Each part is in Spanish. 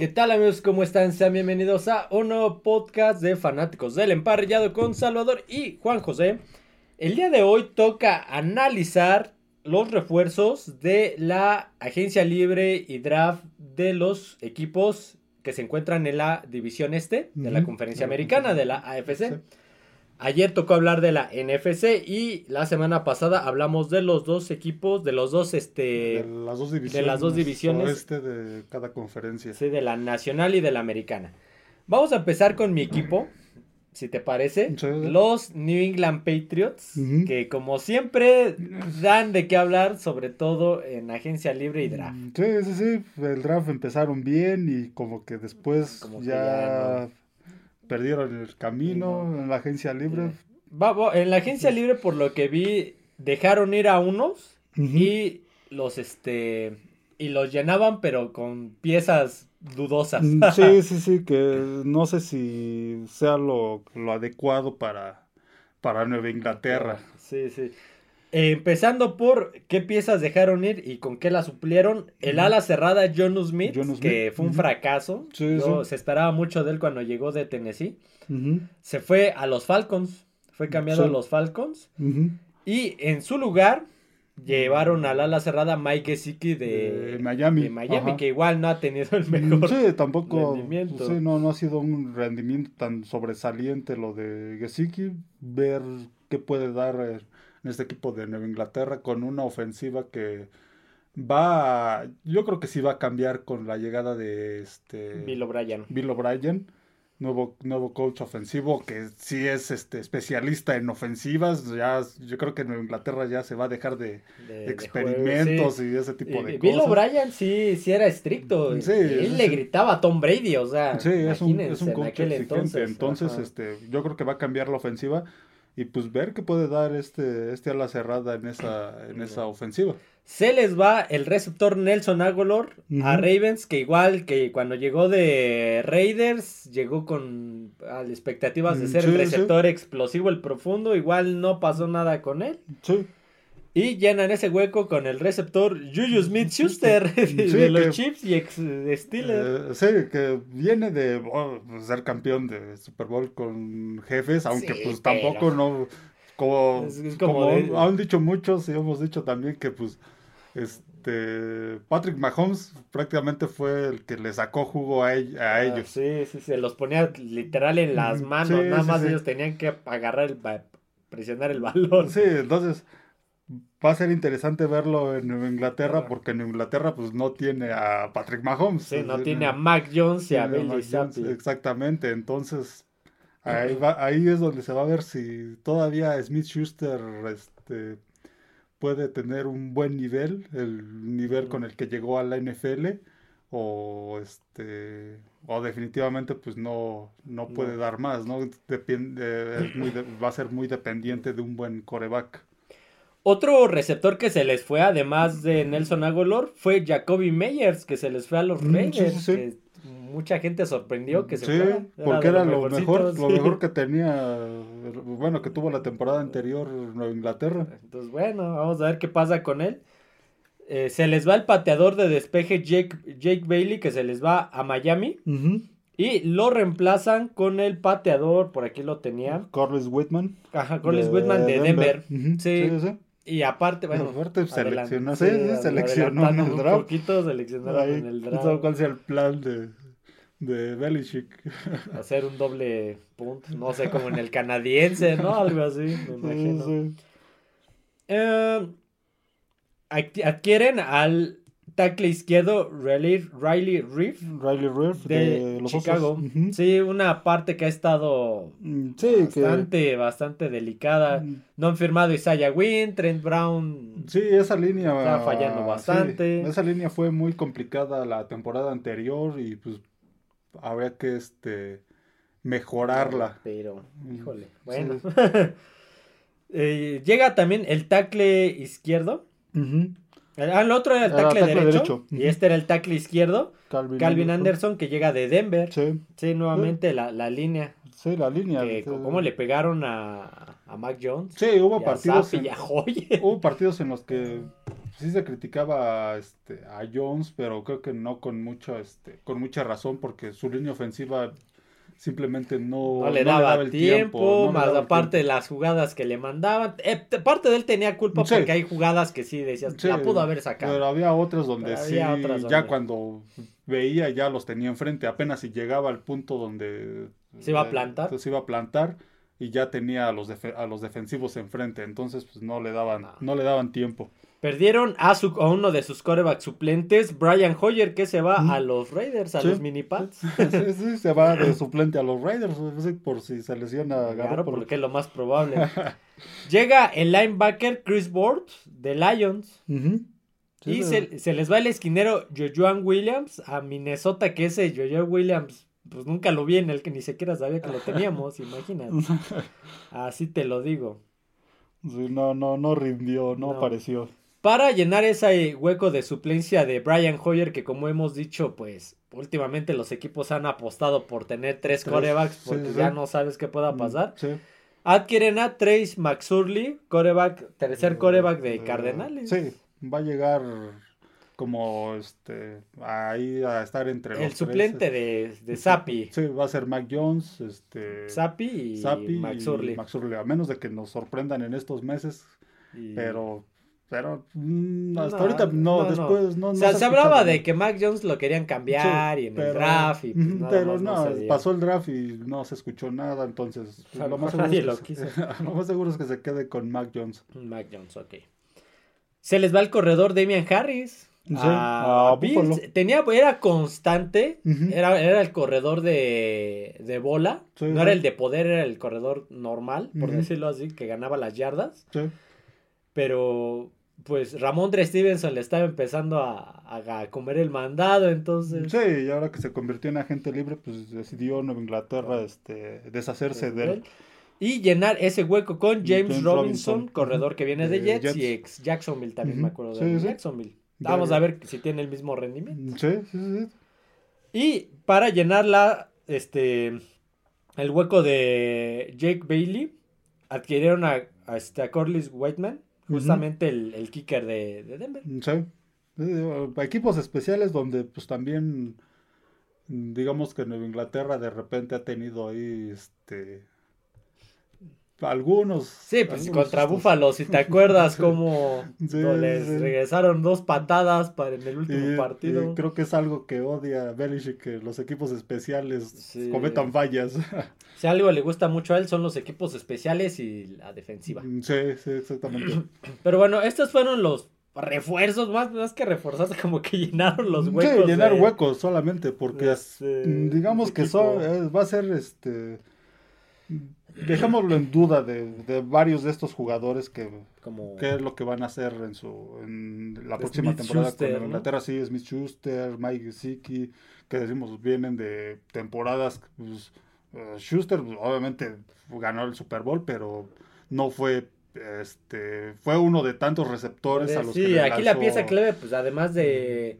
¿Qué tal amigos? ¿Cómo están? Sean bienvenidos a un nuevo podcast de fanáticos del emparrillado con Salvador y Juan José. El día de hoy toca analizar los refuerzos de la agencia libre y draft de los equipos que se encuentran en la división este de la conferencia americana de la AFC. Ayer tocó hablar de la NFC y la semana pasada hablamos de los dos equipos, de los dos, este, de las dos divisiones. las dos divisiones. Oeste de cada conferencia. sí, de la nacional y de la americana. Vamos a empezar con mi equipo, si te parece. Sí. Los New England Patriots, que como siempre dan de qué hablar, sobre todo en agencia libre y draft. Sí, sí, sí. El draft empezaron bien y como que después Como que ya, ya perdieron el camino No. en la agencia libre. Va- va- en la agencia libre, por lo que vi, dejaron ir a unos y los este y los llenaban, pero con piezas dudosas. Mm, Sí, sí, sí, que no sé si sea lo, lo adecuado para, para Nueva Inglaterra. Sí, sí. Eh, empezando por qué piezas dejaron ir y con qué la suplieron. El ala cerrada John Smith, John que fue un fracaso. Sí, Yo- sí. Se esperaba mucho de él cuando llegó de Tennessee. Ujú, Se fue a los Falcons. Fue cambiado Sí. a los Falcons. Y en su lugar llevaron al ala cerrada Mike Gesicki de, De Miami, de Miami, que igual no ha tenido el Mm, mejor. Sí, tampoco. rendimiento. Sí, no, no ha sido un rendimiento tan sobresaliente lo de Gesicki. Ver qué puede dar eh, en este equipo de Nueva Inglaterra con una ofensiva que va. a- yo creo que sí va a cambiar con la llegada de este Bill O'Brien. Bill O'Brien. Nuevo, nuevo coach ofensivo que sí es este especialista en ofensivas. Ya, yo creo que en Nueva Inglaterra ya se va a dejar de, de- de de experimentos y ese tipo Y de Bill cosas. O'Brien sí, sí era estricto. Sí, Él le gritaba a Tom Brady, o sea, Sí, es un, es un coach exigente. entonces. Entonces, ajá. este, yo creo que va a cambiar la ofensiva y pues ver qué puede dar este, este ala cerrada en esa, en esa ofensiva. Se les va el receptor Nelson Aguilar a. Ravens, que igual que cuando llegó de Raiders, llegó con expectativas de Mm, ser sí, el sí. receptor explosivo, el profundo, igual no pasó nada con él. Sí, Y llenan ese hueco con el receptor Juju Smith Schuster de, Sí, de los que- Chiefs y ex Steelers. Eh, sí, que viene de oh, ser campeón de Super Bowl con jefes, aunque Sí, pues pero- tampoco no, como, Es- es como como de- han dicho muchos y hemos dicho también que pues este Patrick Mahomes prácticamente fue el que le sacó jugo a, a Ah, ellos. sí, sí, se los ponía literal en las Ujú, manos, sí, nada sí, más sí. ellos tenían que agarrar el presionar el balón. Sí, entonces va a ser interesante verlo en Inglaterra porque Nueva Inglaterra pues no tiene a Patrick Mahomes. Sí, no Eh, tiene a Mac Jones y a. Exactamente, entonces ahí, va, ahí es donde se va a ver si todavía Smith Schuster este, puede tener un buen nivel, el nivel con el que llegó a la NFL o este o definitivamente pues no, no puede No. dar más, ¿no? Depende, es muy de- va a ser muy dependiente de un buen coreback. Otro receptor que se les fue, además de Nelson Aguilar, fue Jacoby Meyers, que se les fue a los Mm, sí, Raiders. sí, sí. que mucha gente sorprendió que se fuera. porque de era lo mejor, lo mejor que tenía, bueno, que tuvo la temporada anterior Nueva Inglaterra. Entonces, bueno, vamos a ver qué pasa con él. Eh, se les va el pateador de despeje Jake, Jake Bailey, que se les va a Miami. Y lo reemplazan con el pateador, por aquí lo tenía. Corliss Whitman. Ajá, Corliss Whitman de Denver. Sí, sí. Y aparte, bueno, Aparte, adelan- seleccionó, sí, sí, seleccionó en el un draft. poquito, seleccionaron Ahí, en el no draft. sabe cuál sea el plan de, de Belichick. Hacer un doble punto, no sé, como en el canadiense, ¿no? Algo así, me imagino. sí. Eh, adqui- adquieren al tackle izquierdo Riley, Riley Reef Riley Reef de, de, los Chicago. Sí, una parte que ha estado que bastante, bastante delicada. No han firmado Isaiah Wynn, Trent Brown. Sí, esa línea Está fallando sí, bastante. esa línea fue muy complicada la temporada anterior y pues habría que este mejorarla. Pero, híjole, sí. bueno. Eh, llega también el tackle izquierdo. Ujú. El, ah, el otro era el tackle, derecho, derecho. Y este era el tackle izquierdo. Calvin, Calvin Anderson, que llega de Denver. Sí, Sí, nuevamente la, la línea. sí, la línea. Que, Sí. ¿Cómo le pegaron a, a Mac Jones? Sí, hubo y a partidos, Zappi en, y a hubo partidos en los que sí se criticaba este, a Jones, pero creo que no con mucha, este, con mucha razón, porque su línea ofensiva simplemente no, no le daba, el tiempo, más aparte de las jugadas que le mandaban. Eh, parte de él tenía culpa porque hay jugadas que sí decías, la pudo haber sacado. Pero había otras donde sí, ya cuando veía ya los tenía enfrente, apenas si llegaba al punto donde se iba a plantar. Se iba a plantar y ya tenía a los, a los defensivos enfrente, entonces pues no le daban, no le daban tiempo. Perdieron a, su, a uno de sus corebacks suplentes, Brian Hoyer, que se va a los Raiders, a los mini Pats. sí, se va de suplente a los Raiders, por si se lesiona Claro, porque es lo más probable. Llega el linebacker Chris Ward de Lions. y se, se, les va el esquinero Jojoan Williams a Minnesota, que ese Jojo Williams, pues nunca lo vi en el que ni siquiera sabía que lo teníamos, imagínate. Así te lo digo. Sí, no, no, no rindió, no, no. apareció para llenar ese hueco de suplencia de Brian Hoyer, que como hemos dicho, pues últimamente los equipos han apostado por tener tres, corebacks porque ya no sabes qué pueda mm, pasar. Adquieren a Trace McSurley, coreback, tercer coreback de Cardenales. Sí, va a llegar como este ahí a estar entre los el suplente de, de Zappi. Sí, va a ser Mac Jones, este Zappi y McSurley. a menos de que nos sorprendan en estos meses, pero pero mm, hasta ahorita no, después no. o sea, se, hablaba de que Mac Jones lo querían cambiar y en el draft. Y pues pero no, pasó el draft y no se escuchó nada, entonces. Pues, lo, más nadie lo, quiso. lo más seguro es que se quede con Mac Jones. Mac Jones, ok. Se les va el corredor Damian Harris. Sí, a, Tenía, era constante, era, era el corredor de, de bola, no era el de poder, era el corredor normal, por decirlo así, que ganaba las yardas. Sí. Pero pues Ramón Stevenson le estaba empezando a, a, comer el mandado, entonces... Sí, y ahora que se convirtió en agente libre, pues decidió Nueva Inglaterra este, deshacerse de él. Y llenar ese hueco con James, Robinson, corredor que viene de, Jets, y ex Jacksonville, también me acuerdo de Jacksonville. Vamos a ver si tiene el mismo rendimiento. Sí, sí, sí. Y para llenarla, este, el hueco de Jake Bailey, adquirieron a, a, este, a Corliss Whiteman, Justamente el, el, kicker de, de, Denver. Sí. Equipos especiales donde pues también digamos que Nueva Inglaterra de repente ha tenido ahí este algunos. Sí, pues contra Búfalo, si te acuerdas cómo les regresaron dos patadas para en el último partido. creo que es algo que odia Belichick, que los equipos especiales cometan fallas. Si algo le gusta mucho a él son los equipos especiales y la defensiva. Mm, sí, sí, exactamente. Pero bueno, estos fueron los refuerzos, más, más que reforzarse, como que llenaron los huecos. Sí, llenar huecos solamente, porque digamos que son, va a ser este dejémoslo en duda de, varios de estos jugadores que Como qué es lo que van a hacer en su en la próxima temporada con Inglaterra. Sí Smith Schuster Mike Gesicki que decimos vienen de temporadas pues, eh, Schuster pues, obviamente ganó el Super Bowl pero no fue este fue uno de tantos receptores a los sí, aquí la pieza clave pues además de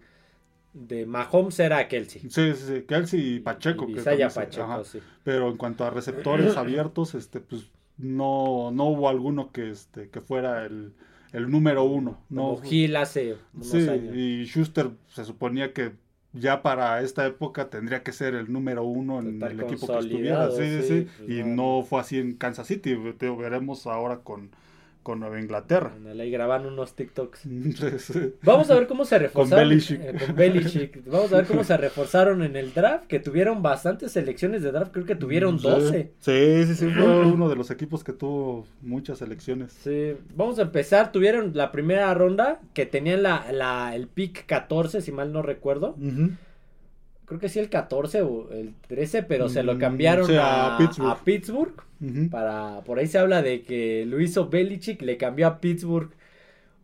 de Mahomes era Kelsey. Sí, sí, sí, Kelsey y Pacheco. Y que Pacheco, sí. Pero en cuanto a receptores abiertos, este, pues no, no hubo alguno que, este, que fuera el, el número uno. No, Como Gil hace unos sí, y Schuster se suponía que ya para esta época tendría que ser el número uno en el equipo que estuviera. Sí, sí, sí. Pues y no fue así en Kansas City. Te veremos ahora con con Nueva Inglaterra. Ahí graban unos TikToks. Vamos a ver cómo se reforzaron. Eh, con Belichick. Vamos a ver cómo se reforzaron en el draft, que tuvieron bastantes selecciones de draft, creo que tuvieron 12. Sí, sí, sí, fue uno de los equipos que tuvo muchas selecciones. Sí, vamos a empezar. Tuvieron la primera ronda, que tenían la, la, el pick 14, si mal no recuerdo creo que sí el 14 o el 13, pero se lo mm, cambiaron a, Pittsburgh. para, por ahí se habla de que lo hizo Belichick, le cambió a Pittsburgh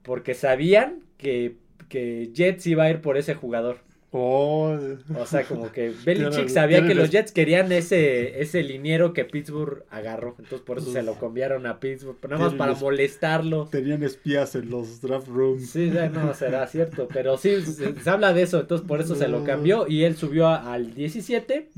porque sabían que, que Jets iba a ir por ese jugador. Oh. O sea, como que Belichick sabía que los Jets querían ese, ese liniero que Pittsburgh agarró. Entonces por eso se lo cambiaron a Pittsburgh. Nada más para molestarlo. Tenían espías en los draft rooms. Sí, no, será cierto. Pero sí, se, habla de eso. Entonces por eso se lo cambió. Y él subió al 17.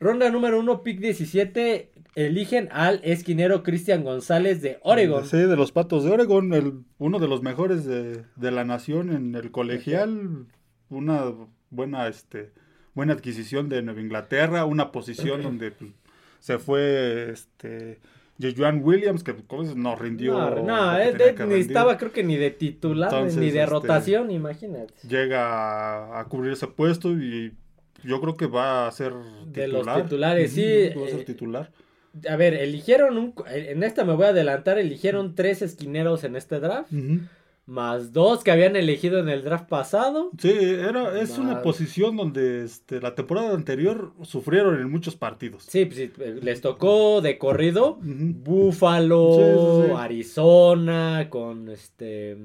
Ronda número 1, pick 17. eligen al esquinero Cristian González de Oregon. Sí, de los Patos de Oregon, el, uno de los mejores de, de la nación en el colegial, una buena, este, buena adquisición de Nueva Inglaterra, una posición donde pues, se fue, este, Joan Williams, que pues, no rindió. No, no eh, de- ni estaba creo que ni de titular Entonces, ni de este, rotación, imagínate. Llega a, a cubrir ese puesto y yo creo que va a ser De los titular. titulares, sí, Va a ser eh, titular. A ver, eligieron un, en esta me voy a adelantar, eligieron tres esquineros en este draft, Ujú. Más dos que habían elegido en el draft pasado. Sí, era, es una posición donde este, la temporada anterior sufrieron en muchos partidos. Sí, pues, sí, les tocó de corrido. Búfalo, Sí, sí, sí. Arizona, con este...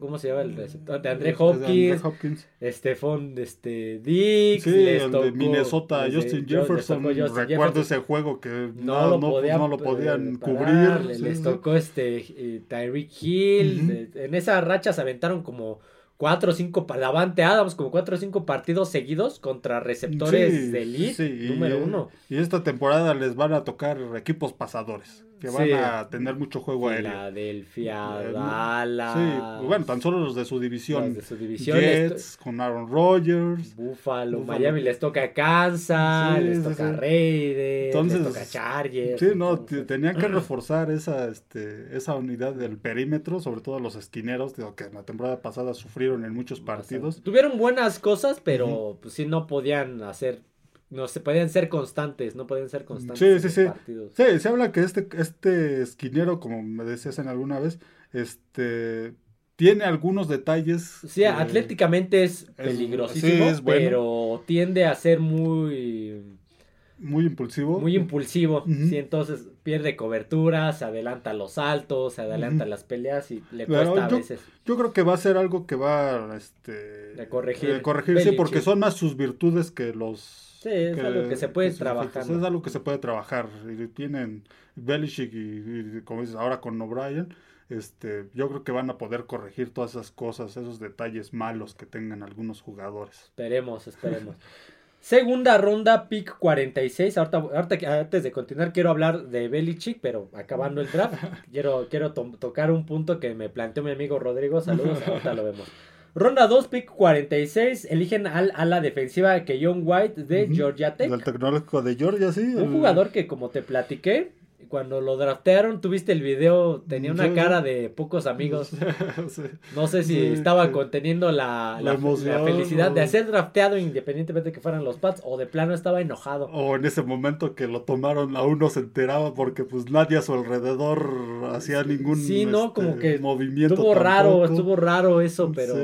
¿Cómo se llama el receptor? De André Este, de Hopkins, Andre Hopkins. Estefón, este, Dix, Sí, de Minnesota, Justin tocó Jefferson. Justin Recuerdo Jefferson. ese juego que no, no, lo, podían, no lo podían eh, cubrir. sí, les sí. tocó este eh, Tyreek Hill. Eh, En esa racha se aventaron como cuatro o cinco, Davante Adams, como cuatro o cinco partidos seguidos contra receptores Sí, de elite, sí, número eh, uno. Y esta temporada les van a tocar equipos pasadores, que van Sí. a tener mucho juego aéreo. Filadelfia, Eh, Dallas. Sí, bueno, tan solo los de su división. los de su división. Jets, con Aaron Rodgers. Buffalo, Buffalo. Miami les toca Kansas, Sí, les sí, toca sí. Raiders, Entonces, les toca Chargers. Sí, no, tenían que reforzar esa, este, esa unidad del perímetro, sobre todo los esquineros, digo, que en la temporada pasada sufrieron en muchos partidos. Tuvieron buenas cosas, pero pues sí no podían hacer, no se podían ser constantes, no podían ser constantes Sí, en sí, los sí. partidos. Sí, se habla que este, este esquinero, como me decías en alguna vez, este, tiene algunos detalles. Sí, que- atléticamente es es- peligrosísimo, sí, es bueno. pero tiende a ser muy Muy impulsivo. muy impulsivo, Ujú. sí, entonces pierde cobertura, se adelanta los saltos, se adelanta Ujú. las peleas y le Pero cuesta a yo- veces. Yo creo que va a ser algo que va este, De corregir. eh, Belichick. porque son más sus virtudes que los... Sí, es algo que se puede trabajar. ¿no? Es algo que se puede trabajar. Y tienen Belichick y, y como dices, ahora con O'Brien, este, yo creo que van a poder corregir todas esas cosas, esos detalles malos que tengan algunos jugadores. Esperemos, esperemos. Segunda ronda, pick 46. Ahorita, ahorita que- antes de continuar, quiero hablar de Belichick, pero acabando el draft, quiero, quiero to- tocar un punto que me planteó mi amigo Rodrigo. Saludos, ahorita lo vemos. Ronda 2, pick 46. Eligen al ala defensiva que John White de. Georgia Tech. Del tecnológico de Georgia, sí. Un el- jugador que, como te platiqué, cuando lo draftearon, tuviste el video, tenía una Sí, cara de pocos amigos. Sí. No sé si Sí, estaba conteniendo la, La la- emoción, la felicidad de ser drafteado independientemente de que fueran los Pats o de plano estaba enojado. O en ese momento que lo tomaron, aún no se enteraba porque pues nadie a su alrededor hacía ningún Sí, no, este, como que movimiento. Estuvo raro, estuvo raro eso, pero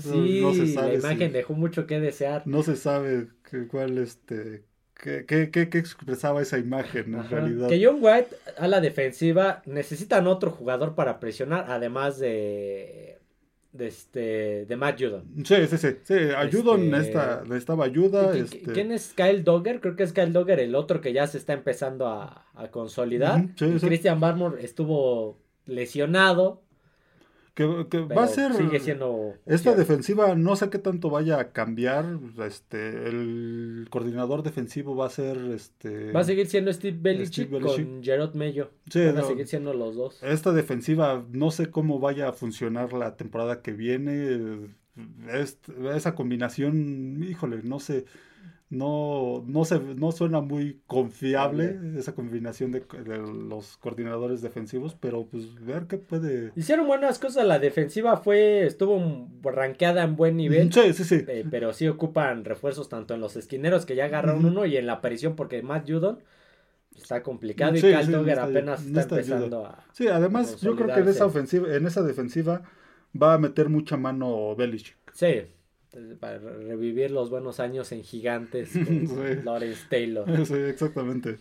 Sí, no se la imagen si- dejó mucho que desear. No se sabe cuál este qué, qué, qué- qué expresaba esa imagen en Ajá. realidad. Que John White a la defensiva necesitan otro jugador para presionar, además de de este de Matt Judon. Sí, sí, sí, sí, Ayudon Este- necesita- necesitaba ayuda. ¿Y qui- este, ¿Quién es Kyle Dogger? Creo que es Kyle Dogger, el otro que ya se está empezando a, a consolidar. Ujú, sí, Y sí. Christian Barmore estuvo lesionado, que, va a ser sigue siendo Esta defensiva no sé qué tanto vaya a cambiar. Este, el coordinador defensivo va a ser este. Va a seguir siendo Steve Belichick, Steve Belichick. con Gerard Mayo. Sí, Van a no. seguir siendo los dos. Esta defensiva no sé cómo vaya a funcionar la temporada que viene. Es- esa combinación, híjole, no sé. No, no, se, no suena muy confiable esa combinación de, de los coordinadores defensivos, pero pues ver qué puede. Hicieron buenas cosas, la defensiva fue, estuvo rankeada en buen nivel. Sí, sí, sí. eh, pero sí ocupan refuerzos tanto en los esquineros que ya agarraron uno y en la aparición porque Matt Judon está complicado y Kyle sí, Dogger no está- apenas no está está empezando a... Sí, además yo creo que en esa ofensiva, en esa defensiva va a meter mucha mano Belichick. Sí, para re- revivir los buenos años en gigantes con Sí. Lawrence Taylor. Sí, exactamente.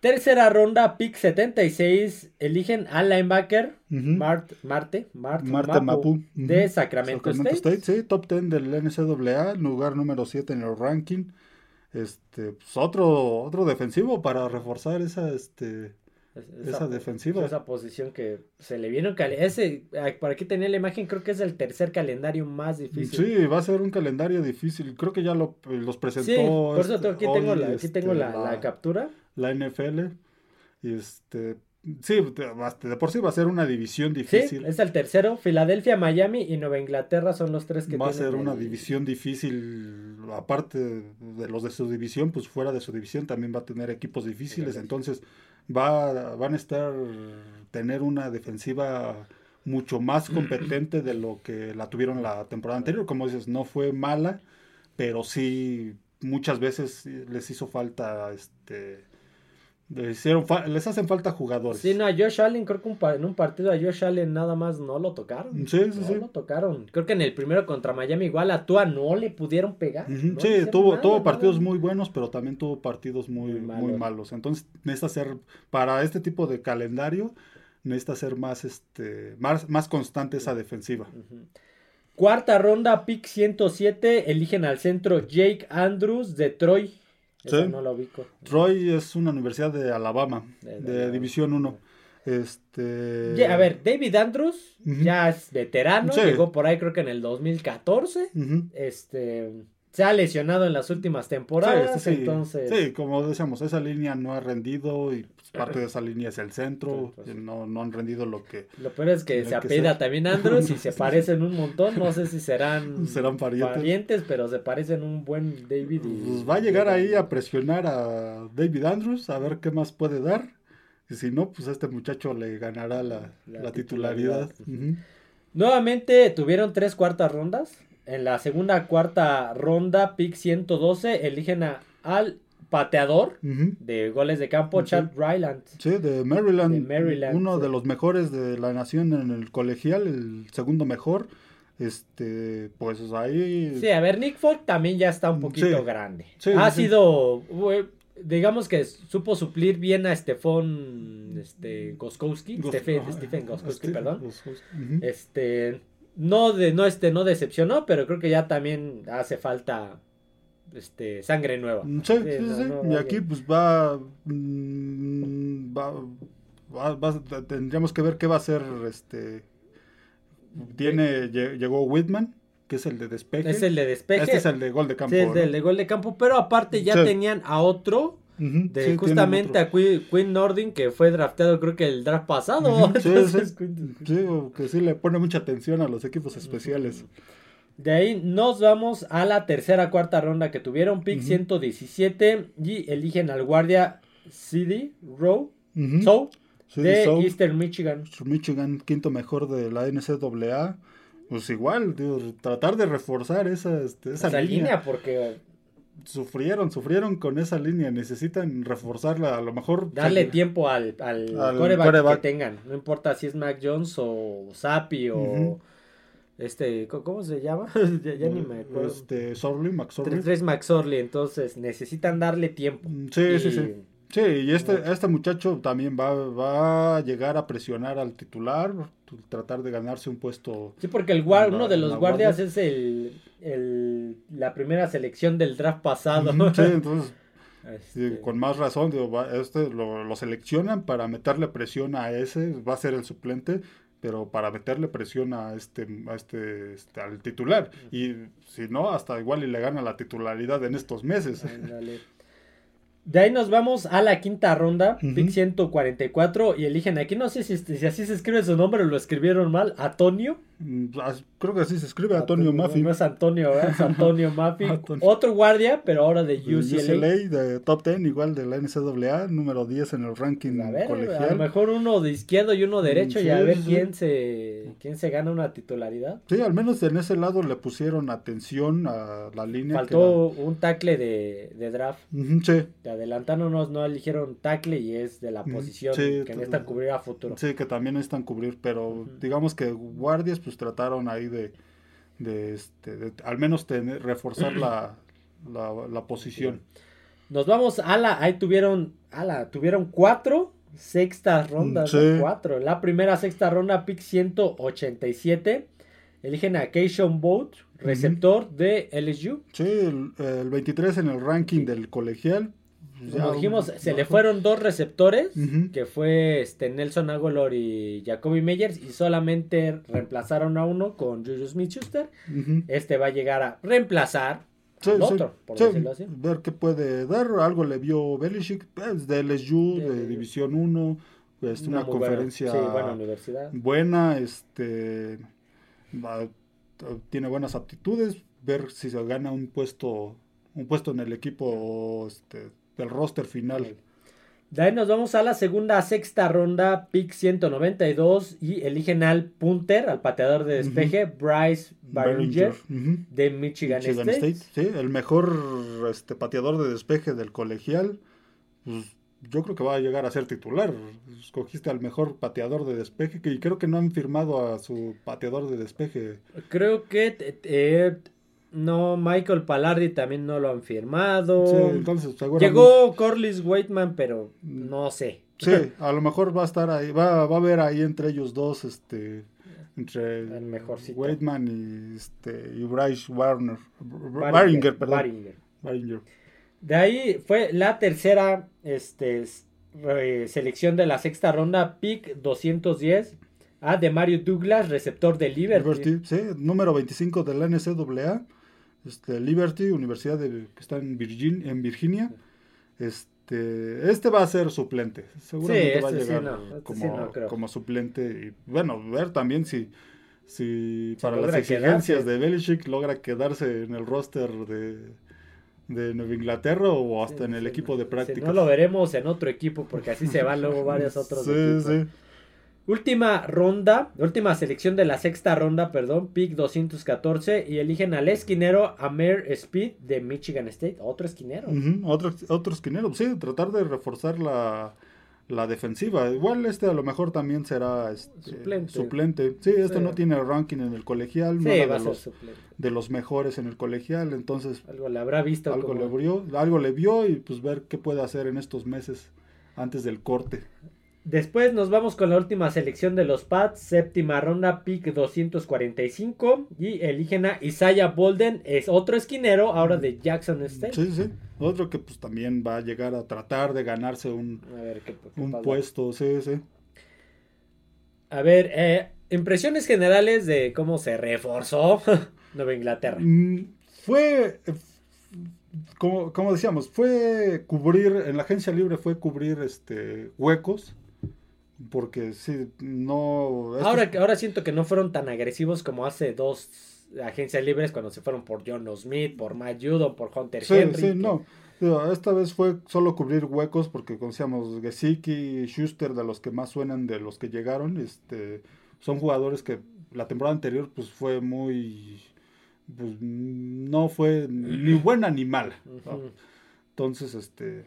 Tercera ronda, pick 76, eligen al linebacker. Mart, Marte, Mart- Marte Mapu, Mapu. de Ujú. Sacramento, Sacramento State. State, sí, top 10 del NCAA, lugar número 7 en el ranking. Este, pues otro, otro defensivo para reforzar esa, este, Es- esa po- defensiva. Esa posición que se le vino. cali- Ese, ah, por aquí tenía la imagen, creo que es el tercer calendario más difícil. Sí, va a ser un calendario difícil. Creo que ya lo, los presentó. Sí, por eso este, aquí tengo, la, aquí este, tengo la, la captura. la NFL. Y este, sí, de, de por sí va a ser una división Sí, difícil. es el tercero. Filadelfia, Miami y Nueva Inglaterra son los tres que va a tienen ser una el- división difícil, aparte de los de su división, pues fuera de su división también va a tener equipos difíciles, entonces va, van a estar, tener una defensiva mucho más competente de lo que la tuvieron la temporada anterior, como dices, no fue mala, pero sí muchas veces les hizo falta, este, les, hicieron les hacen falta jugadores. Sí, no, a Josh Allen, creo que un en un partido a Josh Allen nada más no lo tocaron. Sí, sí, no sí. lo tocaron. Creo que en el primero contra Miami igual a Tua no le pudieron pegar. No sí, tuvo, nada, tuvo nada. partidos muy buenos, pero también tuvo partidos muy, Muy muy malos. Entonces, necesita ser, para este tipo de calendario, necesita ser más, este, más, más constante esa defensiva. Cuarta ronda, pick 107, eligen al centro Jake Andrews de Troy. Esa Sí. no lo ubico. Troy es una universidad de Alabama, De. División 1. Este, a ver, David Andrews ya es veterano, Sí. llegó por ahí creo que en el 2014. ujú. Este se ha lesionado en las últimas temporadas, Sí, entonces Sí, como decíamos, esa línea no ha rendido y pues, parte de esa línea es el centro. Pues. no, no han rendido lo que lo peor es que se que apellida ser. también Andrews y se parecen un montón, no sé si serán Serán parientes. pero se parecen un buen David y Pues va a llegar ahí a presionar a David Andrews a ver qué más puede dar. Y si no, pues a este muchacho le ganará la, La la titularidad. titularidad. Ujú. Nuevamente tuvieron tres cuartas rondas. En la segunda cuarta ronda, pick 112, eligen a- al pateador de goles de campo. Chad Ryland. Sí, de Maryland. De Maryland, uno sí. de los mejores de la nación en el colegial, el segundo mejor. Este, pues ahí. Sí, a ver, Nick Folk también ya está un poquito Sí. grande. Sí, ha sido, digamos que supo suplir bien a Stefan este, Goskowski, Gos- Stephen, ajá, Stephen Goskowski, perdón. Goskowski. Este, no, de, no, este, no decepcionó, pero creo que ya también hace falta este, sangre nueva. Mm, Sí, sí, no, sí. no, y alguien- aquí pues va, mm, va, va- va- tendríamos que ver qué va a hacer este tiene lle- llegó Whitman, que es el de despeje. Es el de despeje. Este es el de gol de campo. Sí, es ¿no? del de gol de campo, pero aparte ya Sí. tenían a otro De justamente a Quinn, Nordin que fue drafteado creo que el draft pasado. Sí, Entonces, sí. Sí, que sí le pone mucha atención a los equipos especiales. De ahí nos vamos a la tercera cuarta ronda que tuvieron, pick Ujú. 117 y eligen al guardia CD Rowe Sí, de South, Eastern Michigan. Michigan, quinto mejor de la NCAA. Pues igual, digo, tratar de reforzar esa, este, esa, Esa línea. línea porque Sufrieron, sufrieron con esa línea. Necesitan reforzarla. A lo mejor. darle sí, tiempo al, al, Al quarterback. que tengan. No importa si es Mac Jones o Sapi o este, ¿cómo- ¿cómo se llama? ya, ya ni me acuerdo. Este, Sorley, McSorley. Tres McSorley, entonces necesitan darle tiempo. Sí, sí, Y- sí. Sí, y este, este muchacho también va, va a llegar a presionar al titular, tratar de ganarse un puesto. Sí, porque el guar- La- uno de los guardias guardia. es el, el- la primera selección del draft pasado. Sí, entonces, sí, Este, con más razón, digo, va- este lo, lo seleccionan para meterle presión a ese, va a ser el suplente, pero para meterle presión a este, a este, este, al titular. Y si no, hasta igual y le gana la titularidad en estos meses. ándale. De ahí nos vamos a la quinta ronda, Ujú. pick 144, y eligen aquí, no sé si, si así se escribe su nombre o lo escribieron mal, Antonio. Mm, Creo que así se escribe Antonio Maffi. No es Antonio, ¿verdad? es Antonio Maffi. Antonio. Otro guardia, pero ahora de De UCLA. de top 10, igual de la NCAA, número 10 en el ranking A ver, a lo colegial. mejor uno de izquierdo y uno derecho y a Sí, ver sí, sí. quién se quién se gana una titularidad. Sí, al menos en ese lado le pusieron atención a la línea. que Faltó un tackle de, de draft. sí, Te adelantándonos, no eligieron tackle y es de la posición sí, que necesitan cubrir a futuro. sí, que también necesitan cubrir, pero Ujú. digamos que guardias pues trataron ahí de, de, este, de al menos tener, reforzar la, la, la posición. Nos vamos a la, ahí tuvieron, a la, tuvieron cuatro sextas rondas, Sí. ¿no? cuatro. La primera sexta ronda, pick 187, eligen a Keishon Boat, receptor de LSU. Sí, el, el 23 en el ranking del colegial. Pues, Como dijimos, se le fueron dos receptores, Ujú. que fue este Nelson Aguilar y Jacoby Meyers, y solamente reemplazaron a uno con Juju Smith-Schuster. Ujú. Este va a llegar a reemplazar al otro, por decirlo así. Ver qué puede dar. Algo le vio Belichick pues, de LSU, de, División 1. Es una, conferencia buena, universidad. buena, este tiene buenas aptitudes, ver si se gana un puesto un puesto en el equipo este, del roster final. De ahí nos vamos a la segunda, sexta ronda, pick 192 y eligen al punter, al pateador de despeje, Bryce Baringer de Michigan, State. Sí, el mejor este, pateador de despeje del colegial. Pues, yo creo que va a llegar a ser titular. Escogiste al mejor pateador de despeje y creo que no han firmado a su pateador de despeje. Creo que no, Michael Palardi también no lo han firmado. Sí, entonces Llegó Corliss Waitman, pero no sé. Sí, a lo mejor va a estar ahí, va, va a haber ahí entre ellos dos, este, entre el Waitman y, este, y Bryce Warner. Baringer, perdón. De ahí fue la tercera este, selección de la sexta ronda, pick 210. Ah, de Mario Douglas, receptor de Liberty. sí, número 25 de la NCAA este, Liberty, Universidad de, que está en, Virgin, en Virginia. Este, este va a ser suplente. Seguramente va a este llegar este como, suplente. Y bueno, ver también si, si para las exigencias de Belichick logra quedarse en el roster de, de Nueva Inglaterra o hasta en el equipo de práctica. no lo veremos en otro equipo porque así se van luego varios otros sí, Sí. Última ronda, última selección de la sexta ronda, perdón, pick 214 y eligen al esquinero Amer Speed de Michigan State, otro esquinero. otro, otro esquinero, sí, tratar de reforzar la, defensiva. Igual este a lo mejor también será este, suplente. Sí, este no tiene ranking en el colegial, sí, de, los, de los mejores en el colegial, entonces algo le habrá visto. Algo le vio, algo le vio y pues ver qué puede hacer en estos meses antes del corte. Después nos vamos con la última selección de los Pats, séptima ronda, pick 245. Y eligen a Isaiah Bolden, es otro esquinero, ahora de Jackson State. Sí, sí, otro que pues también va a llegar a tratar de ganarse un, un puesto, sí, sí. A ver, eh, impresiones generales de cómo se reforzó Nueva Inglaterra. Mm, fue, como, como decíamos, fue cubrir, en la agencia libre fue cubrir este huecos porque sí, no... Ahora, ahora siento que no fueron tan agresivos como hace dos agencias libres cuando se fueron por John Smith, por Matt Judon, por Hunter Henry. Sí, no. Esta vez fue solo cubrir huecos porque conocíamos Gesicki y Schuster de los que más suenan de los que llegaron. Este, son jugadores que la temporada anterior pues fue muy... Pues, no fue ni buena ni mala. Entonces, este,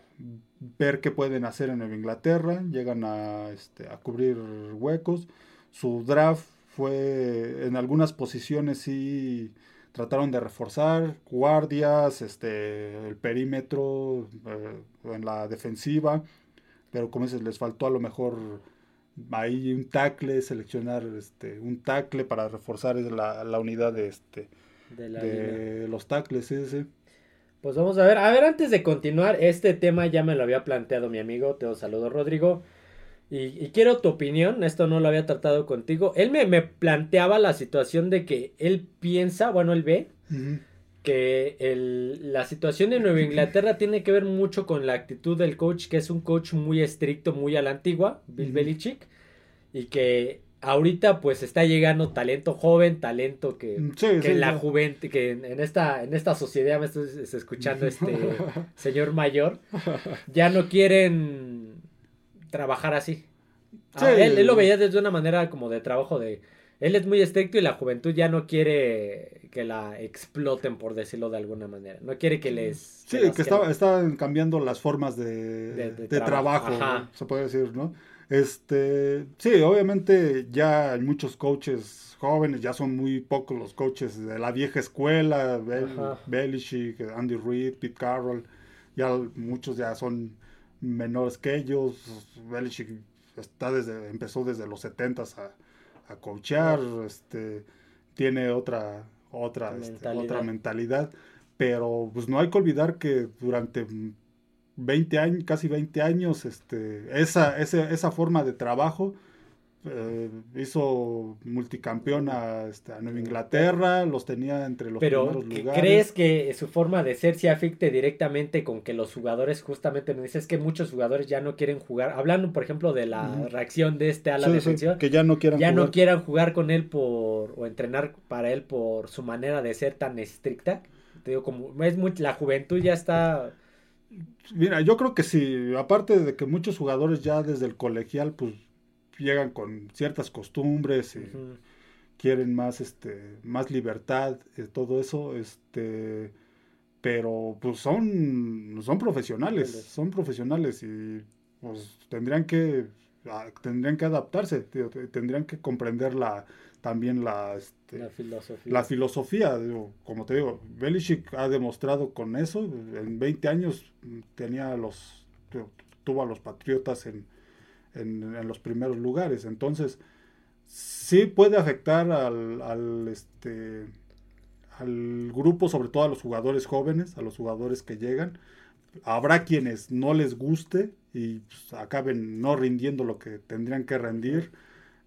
ver qué pueden hacer en Nueva Inglaterra, llegan a, este, a cubrir huecos. Su draft fue en algunas posiciones sí trataron de reforzar guardias, este, el perímetro eh, en la defensiva, pero como dices, les faltó a lo mejor ahí un tackle, seleccionar este, un tackle para reforzar la, la unidad de, este, de, los tackles. sí. Pues vamos a ver. A ver, antes de continuar, este tema ya me lo había planteado mi amigo. Te saludo, Rodrigo. Y, quiero tu opinión. Esto no lo había tratado contigo. Él me, planteaba la situación de que él piensa, bueno, él ve que el, la situación de Nueva Inglaterra tiene que ver mucho con la actitud del coach, que es un coach muy estricto, muy a la antigua, Bill Belichick. Y que ahorita pues está llegando talento joven, talento que, mm, que en la juventud, que en, esta, en esta sociedad me estoy escuchando este señor mayor, ya no quieren trabajar así. Ah, él, lo veía desde una manera como de trabajo de... Él es muy estricto y la juventud ya no quiere que la exploten, por decirlo de alguna manera. No quiere que les... Sí, que, están cambiando las formas de, trabajo, se puede decir, ¿no? Este, sí, obviamente ya hay muchos coaches jóvenes, ya son muy pocos los coaches de la vieja escuela, Belichick, Andy Reid, Pete Carroll, ya muchos ya son menores que ellos. Belichick está desde, empezó desde los 70 a, a coachear, este, tiene otra, otra, este, otra mentalidad, pero pues no hay que olvidar que durante 20 años, casi 20 años, este, esa, esa, esa forma de trabajo eh, hizo multicampeón a, este, a, Nueva Inglaterra, los tenía entre los Pero, primeros lugares. ¿crees que su forma de ser se afecte directamente con que los jugadores, justamente me dices que muchos jugadores ya no quieren jugar? Hablando, por ejemplo, de la uh -huh. reacción de este a la sí, defensiva. Sí, que ya no quieran ya jugar. no quieran jugar con él por o entrenar para él por su manera de ser tan estricta. Te digo, como es muy, la juventud ya está Mira, yo creo que sí, aparte de que muchos jugadores ya desde el colegial, pues llegan con ciertas costumbres y uh -huh. quieren más, este, más libertad, y todo eso, este, pero pues son, son profesionales, son profesionales y pues tendrían que, tendrían que adaptarse, tendrían que comprender la, también la, este, la filosofía. La filosofía digo, como te digo, Belichick ha demostrado con eso, en 20 años tenía los, tuvo a los Patriotas en, en, en los primeros lugares, entonces sí puede afectar al, al, este, al grupo, sobre todo a los jugadores jóvenes, a los jugadores que llegan, habrá quienes no les guste y pues, acaben no rindiendo lo que tendrían que rendir,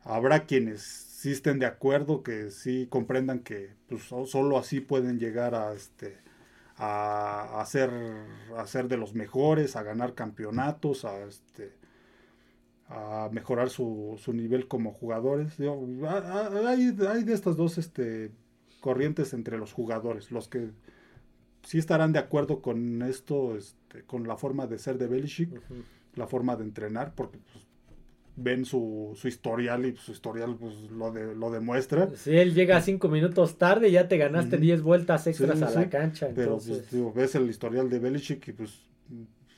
habrá quienes sí estén de acuerdo, que sí comprendan que pues, solo así pueden llegar a, este, a, a, ser, a ser de los mejores, a ganar campeonatos, a, este, a mejorar su, su nivel como jugadores. Digo, hay, hay, de estas dos este, corrientes entre los jugadores, los que sí estarán de acuerdo con esto, este, con la forma de ser de Belichick, uh -huh. la forma de entrenar, porque pues, ven su, su, historial y su historial pues, lo, de, lo demuestra. Si él llega cinco minutos tarde, ya te ganaste 10 uh -huh. vueltas extras sí, a la cancha. Pero entonces... pues, digo, ves el historial de Belichick y pues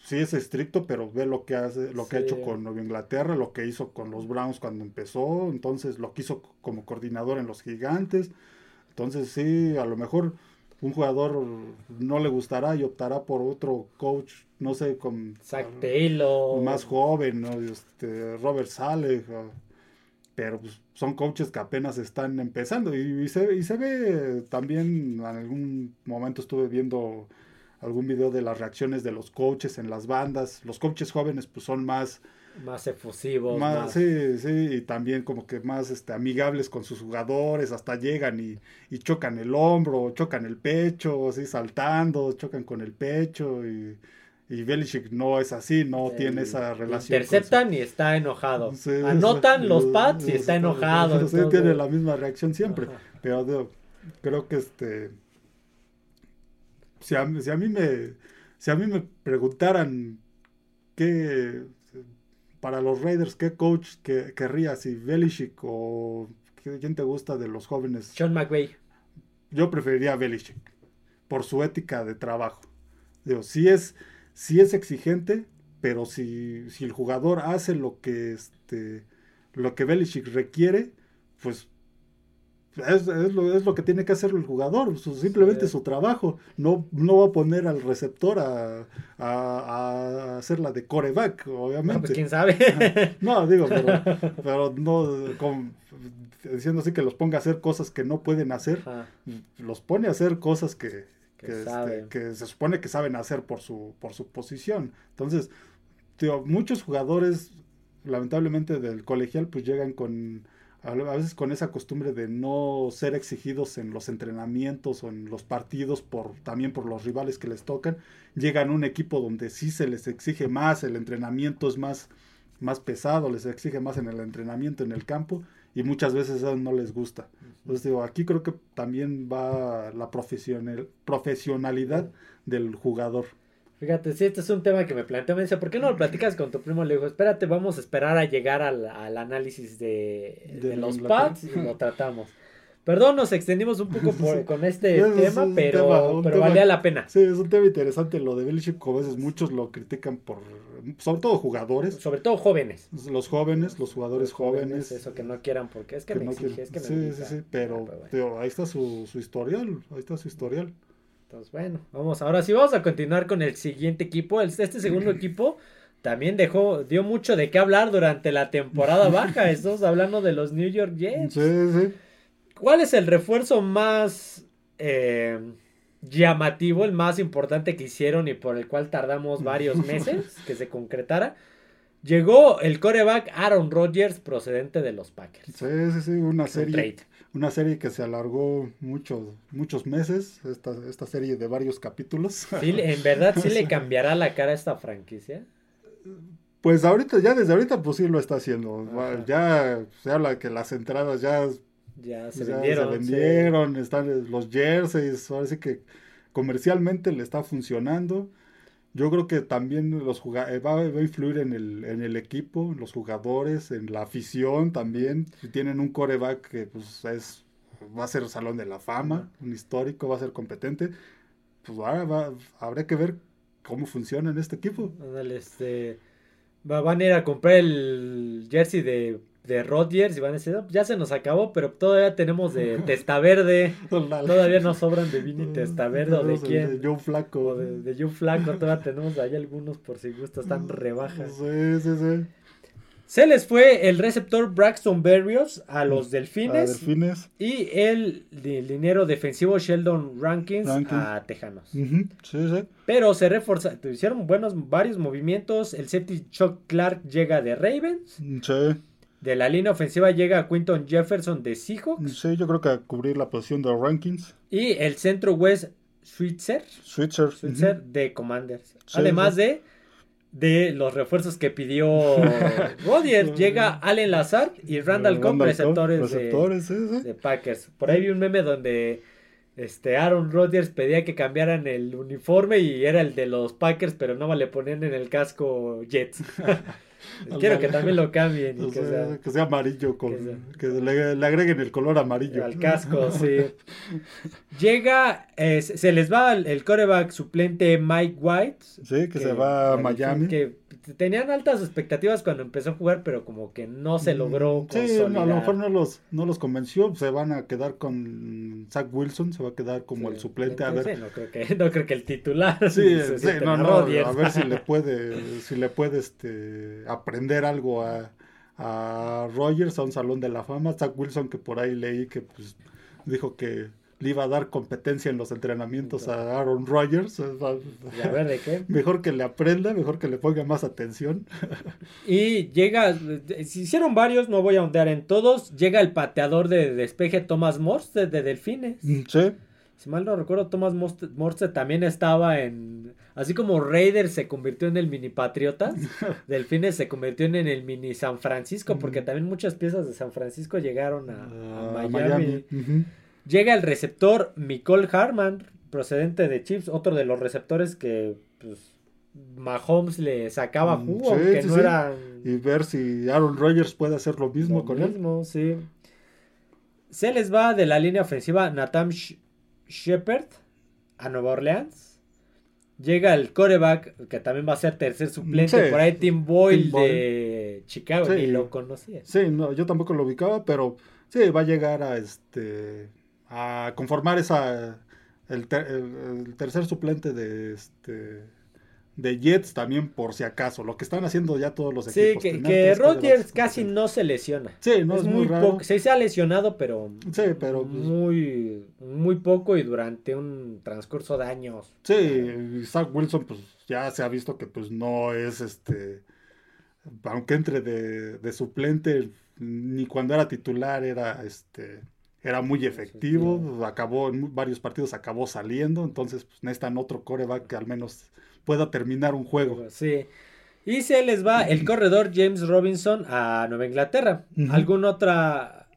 sí es estricto, pero ve lo que hace, lo sí. que ha hecho con Nueva Inglaterra, lo que hizo con los Browns cuando empezó, entonces lo que hizo como coordinador en los gigantes. Entonces sí, a lo mejor un jugador no le gustará y optará por otro coach, no sé, con Zach Taylor. más joven, ¿no? este, Robert Saleh, pero pues, son coaches que apenas están empezando y, y, se, y se ve también, en algún momento estuve viendo algún video de las reacciones de los coaches en las bandas, los coaches jóvenes pues son más más efusivos. Más, más, Sí, sí, y también como que más este, amigables con sus jugadores, hasta llegan y, y, chocan el hombro, chocan el pecho, así saltando, chocan con el pecho y, y Belichick no es así, no sí, tiene esa relación. Interceptan y está enojado. Sí, Anotan sí, los pads y está enojado. Sí, tiene la misma reacción siempre, Ajá. pero creo que este... Si a, si a mí me si a mí me preguntaran qué para los Raiders, ¿qué coach que, querría? Si Belichick o quién te gusta de los jóvenes? Sean McVay. Yo preferiría a Belichick por su ética de trabajo. Digo, sí es, sí es exigente, pero si, si el jugador hace lo que, este, lo que Belichick requiere, pues es, es, lo, es, lo, que tiene que hacer el jugador, su, simplemente sí. su trabajo. No, no va a poner al receptor a, a, a hacer la de coreback, obviamente. No, pues, ¿Quién sabe? no, digo, pero, pero no con, diciendo así que los ponga a hacer cosas que no pueden hacer, Ajá. los pone a hacer cosas que, que, que, este, que, se supone que saben hacer por su, por su posición. Entonces, muchos jugadores, lamentablemente del colegial, pues llegan con a veces con esa costumbre de no ser exigidos en los entrenamientos o en los partidos por también por los rivales que les tocan. Llegan a un equipo donde sí se les exige más el entrenamiento es más más pesado les exige más en el entrenamiento en el campo y muchas veces eso no les gusta entonces digo aquí creo que también va la profesional, profesionalidad del jugador Fíjate, sí, este es un tema que me planteó. Me dice, ¿por qué no lo platicas con tu primo? Le digo, espérate, vamos a esperar a llegar al, al análisis de, de, de los pads y lo tratamos. Perdón, nos extendimos un poco por, con este es, tema, es pero, tema, pero tema, valía la pena. Sí, es un tema interesante lo de Belichick. A veces muchos lo critican por, sobre todo jugadores. Sobre todo jóvenes. Los jóvenes, los jugadores los jóvenes, jóvenes, Eso que no quieran porque es que, que me no exige, es que me Sí, invita. sí, sí, pero, ah, pero bueno. tío, ahí está su, su historial, ahí está su historial. Entonces, bueno, vamos, ahora sí vamos a continuar con el siguiente equipo. Este segundo equipo también dejó, dio mucho de qué hablar durante la temporada baja. Estamos hablando de los New York Jets. Sí, sí. ¿Cuál es el refuerzo más eh, llamativo, el más importante que hicieron y por el cual tardamos varios meses que se concretara? Llegó el coreback Aaron Rodgers procedente de los Packers. Sí, sí, sí, una Un serie, una serie que se alargó muchos, muchos meses, esta, esta serie de varios capítulos. Sí, en verdad sí le cambiará la cara a esta franquicia. Pues ahorita, ya desde ahorita, pues sí lo está haciendo. Ajá. Ya se habla que las entradas ya, Ya se ya vendieron. se sí. vendieron, están los jerseys, ahora sí que comercialmente le está funcionando. Yo creo que también los eh, va, va a influir en el, en el equipo, en los jugadores, en la afición también. Si tienen un coreback que pues es, va a ser salón de la fama, un histórico, va a ser competente, pues ahora va, habrá que ver cómo funciona en este equipo. Ándale, este, va- van a ir a comprar el jersey de, de Rodgers y van a decir, "No, pues ya se nos acabó, pero todavía tenemos de Testaverde. Todavía nos sobran de Vini Testaverde o de quién. Joe Flaco. O de, de Joe Flaco, todavía tenemos ahí algunos por si gusta, están rebajas. Sí, sí, sí. Se les fue el receptor Braxton Berrios a los A Delfines y el, di- dinero defensivo Sheldon Rankins a Tejanos. Sí, sí. Pero se reforzaron, hicieron buenos varios movimientos. El safety Chuck Clark llega de Ravens. Sí, De la línea ofensiva llega Quinton Jefferson de Seahawks. sí, yo creo que a cubrir la posición de rankings. Y el centro West Switzer, Switcher. Switzer de Commanders. Además de, de los refuerzos que pidió Rodgers. Llega Allen Lazard y Randall Cobb, receptores, de- receptores, de Packers. Por ahí vi un meme donde este Aaron Rodgers pedía que cambiaran el uniforme y era el de los Packers, pero no le ponían en el casco Jets. Quiero que también lo cambien y que sea, sea que sea amarillo, con, que sea- que le, le agreguen el color amarillo. al casco, sí. Llega, eh, se se les va el, el coreback suplente Mike White. Sí, que, se va a Miami. Que tenían altas expectativas cuando empezó a jugar, pero como que no se logró Mm, Sí, no, a lo mejor no los, no los convenció. Se van a quedar con Zach Wilson, se va a quedar como Sí, el suplente. A ver, no creo que, no creo que el titular. Sí, se sí, no, no, a ver si le puede, si le puede este, aprender algo a, a Rogers, a un salón de la fama. Zach Wilson, que por ahí leí que pues dijo que le iba a dar competencia en los entrenamientos a Aaron Rodgers. Y a ver de qué. Mejor que le aprenda, mejor que le ponga más atención. Y llega, se hicieron varios, no voy a ondear en todos. Llega el pateador de despeje Thomas Morse de Delfines. Sí, Si mal no recuerdo, Thomas Morse, Morse también estaba en. Así como Raiders se convirtió en el mini Patriotas, Delfines se convirtió en el mini San Francisco, porque también muchas piezas de San Francisco llegaron a, a a Miami. Ujú. Llega el receptor Nicole Harman, procedente de Chips, otro de los receptores que pues, Mahomes le sacaba Mm, jugo, sí, aunque sí, no sí. eran Y ver si Aaron Rodgers puede hacer lo mismo lo con él. mismo, sí. Se les va de la línea ofensiva Nathan Sh- Shepard a Nueva Orleans. Llega el coreback, que también va a ser tercer suplente, por ahí Tim Boyle Tim Boyle. de Chicago, ni lo conocía. Sí, no, yo tampoco lo ubicaba, pero sí, va a llegar a este a conformar esa el, ter- el- el tercer suplente de este de Jets también por si acaso, lo que están haciendo ya todos los Sí, equipos. que, tener que tres Rodgers quarterbacks casi competentes. no se lesiona. Sí, no es, es, muy muy raro. poco. Sí, se ha lesionado, pero, Sí, pero, pues- muy, muy poco y durante un transcurso de años. Sí, y Zach Wilson pues ya se ha visto que pues no es este aunque entre de, de suplente ni cuando era titular era este era muy efectivo, acabó en varios partidos acabó saliendo, entonces pues necesitan otro coreback que al menos pueda terminar un juego. Sí. Y se les va el corredor James Robinson a Nueva Inglaterra. ¿Alguna otra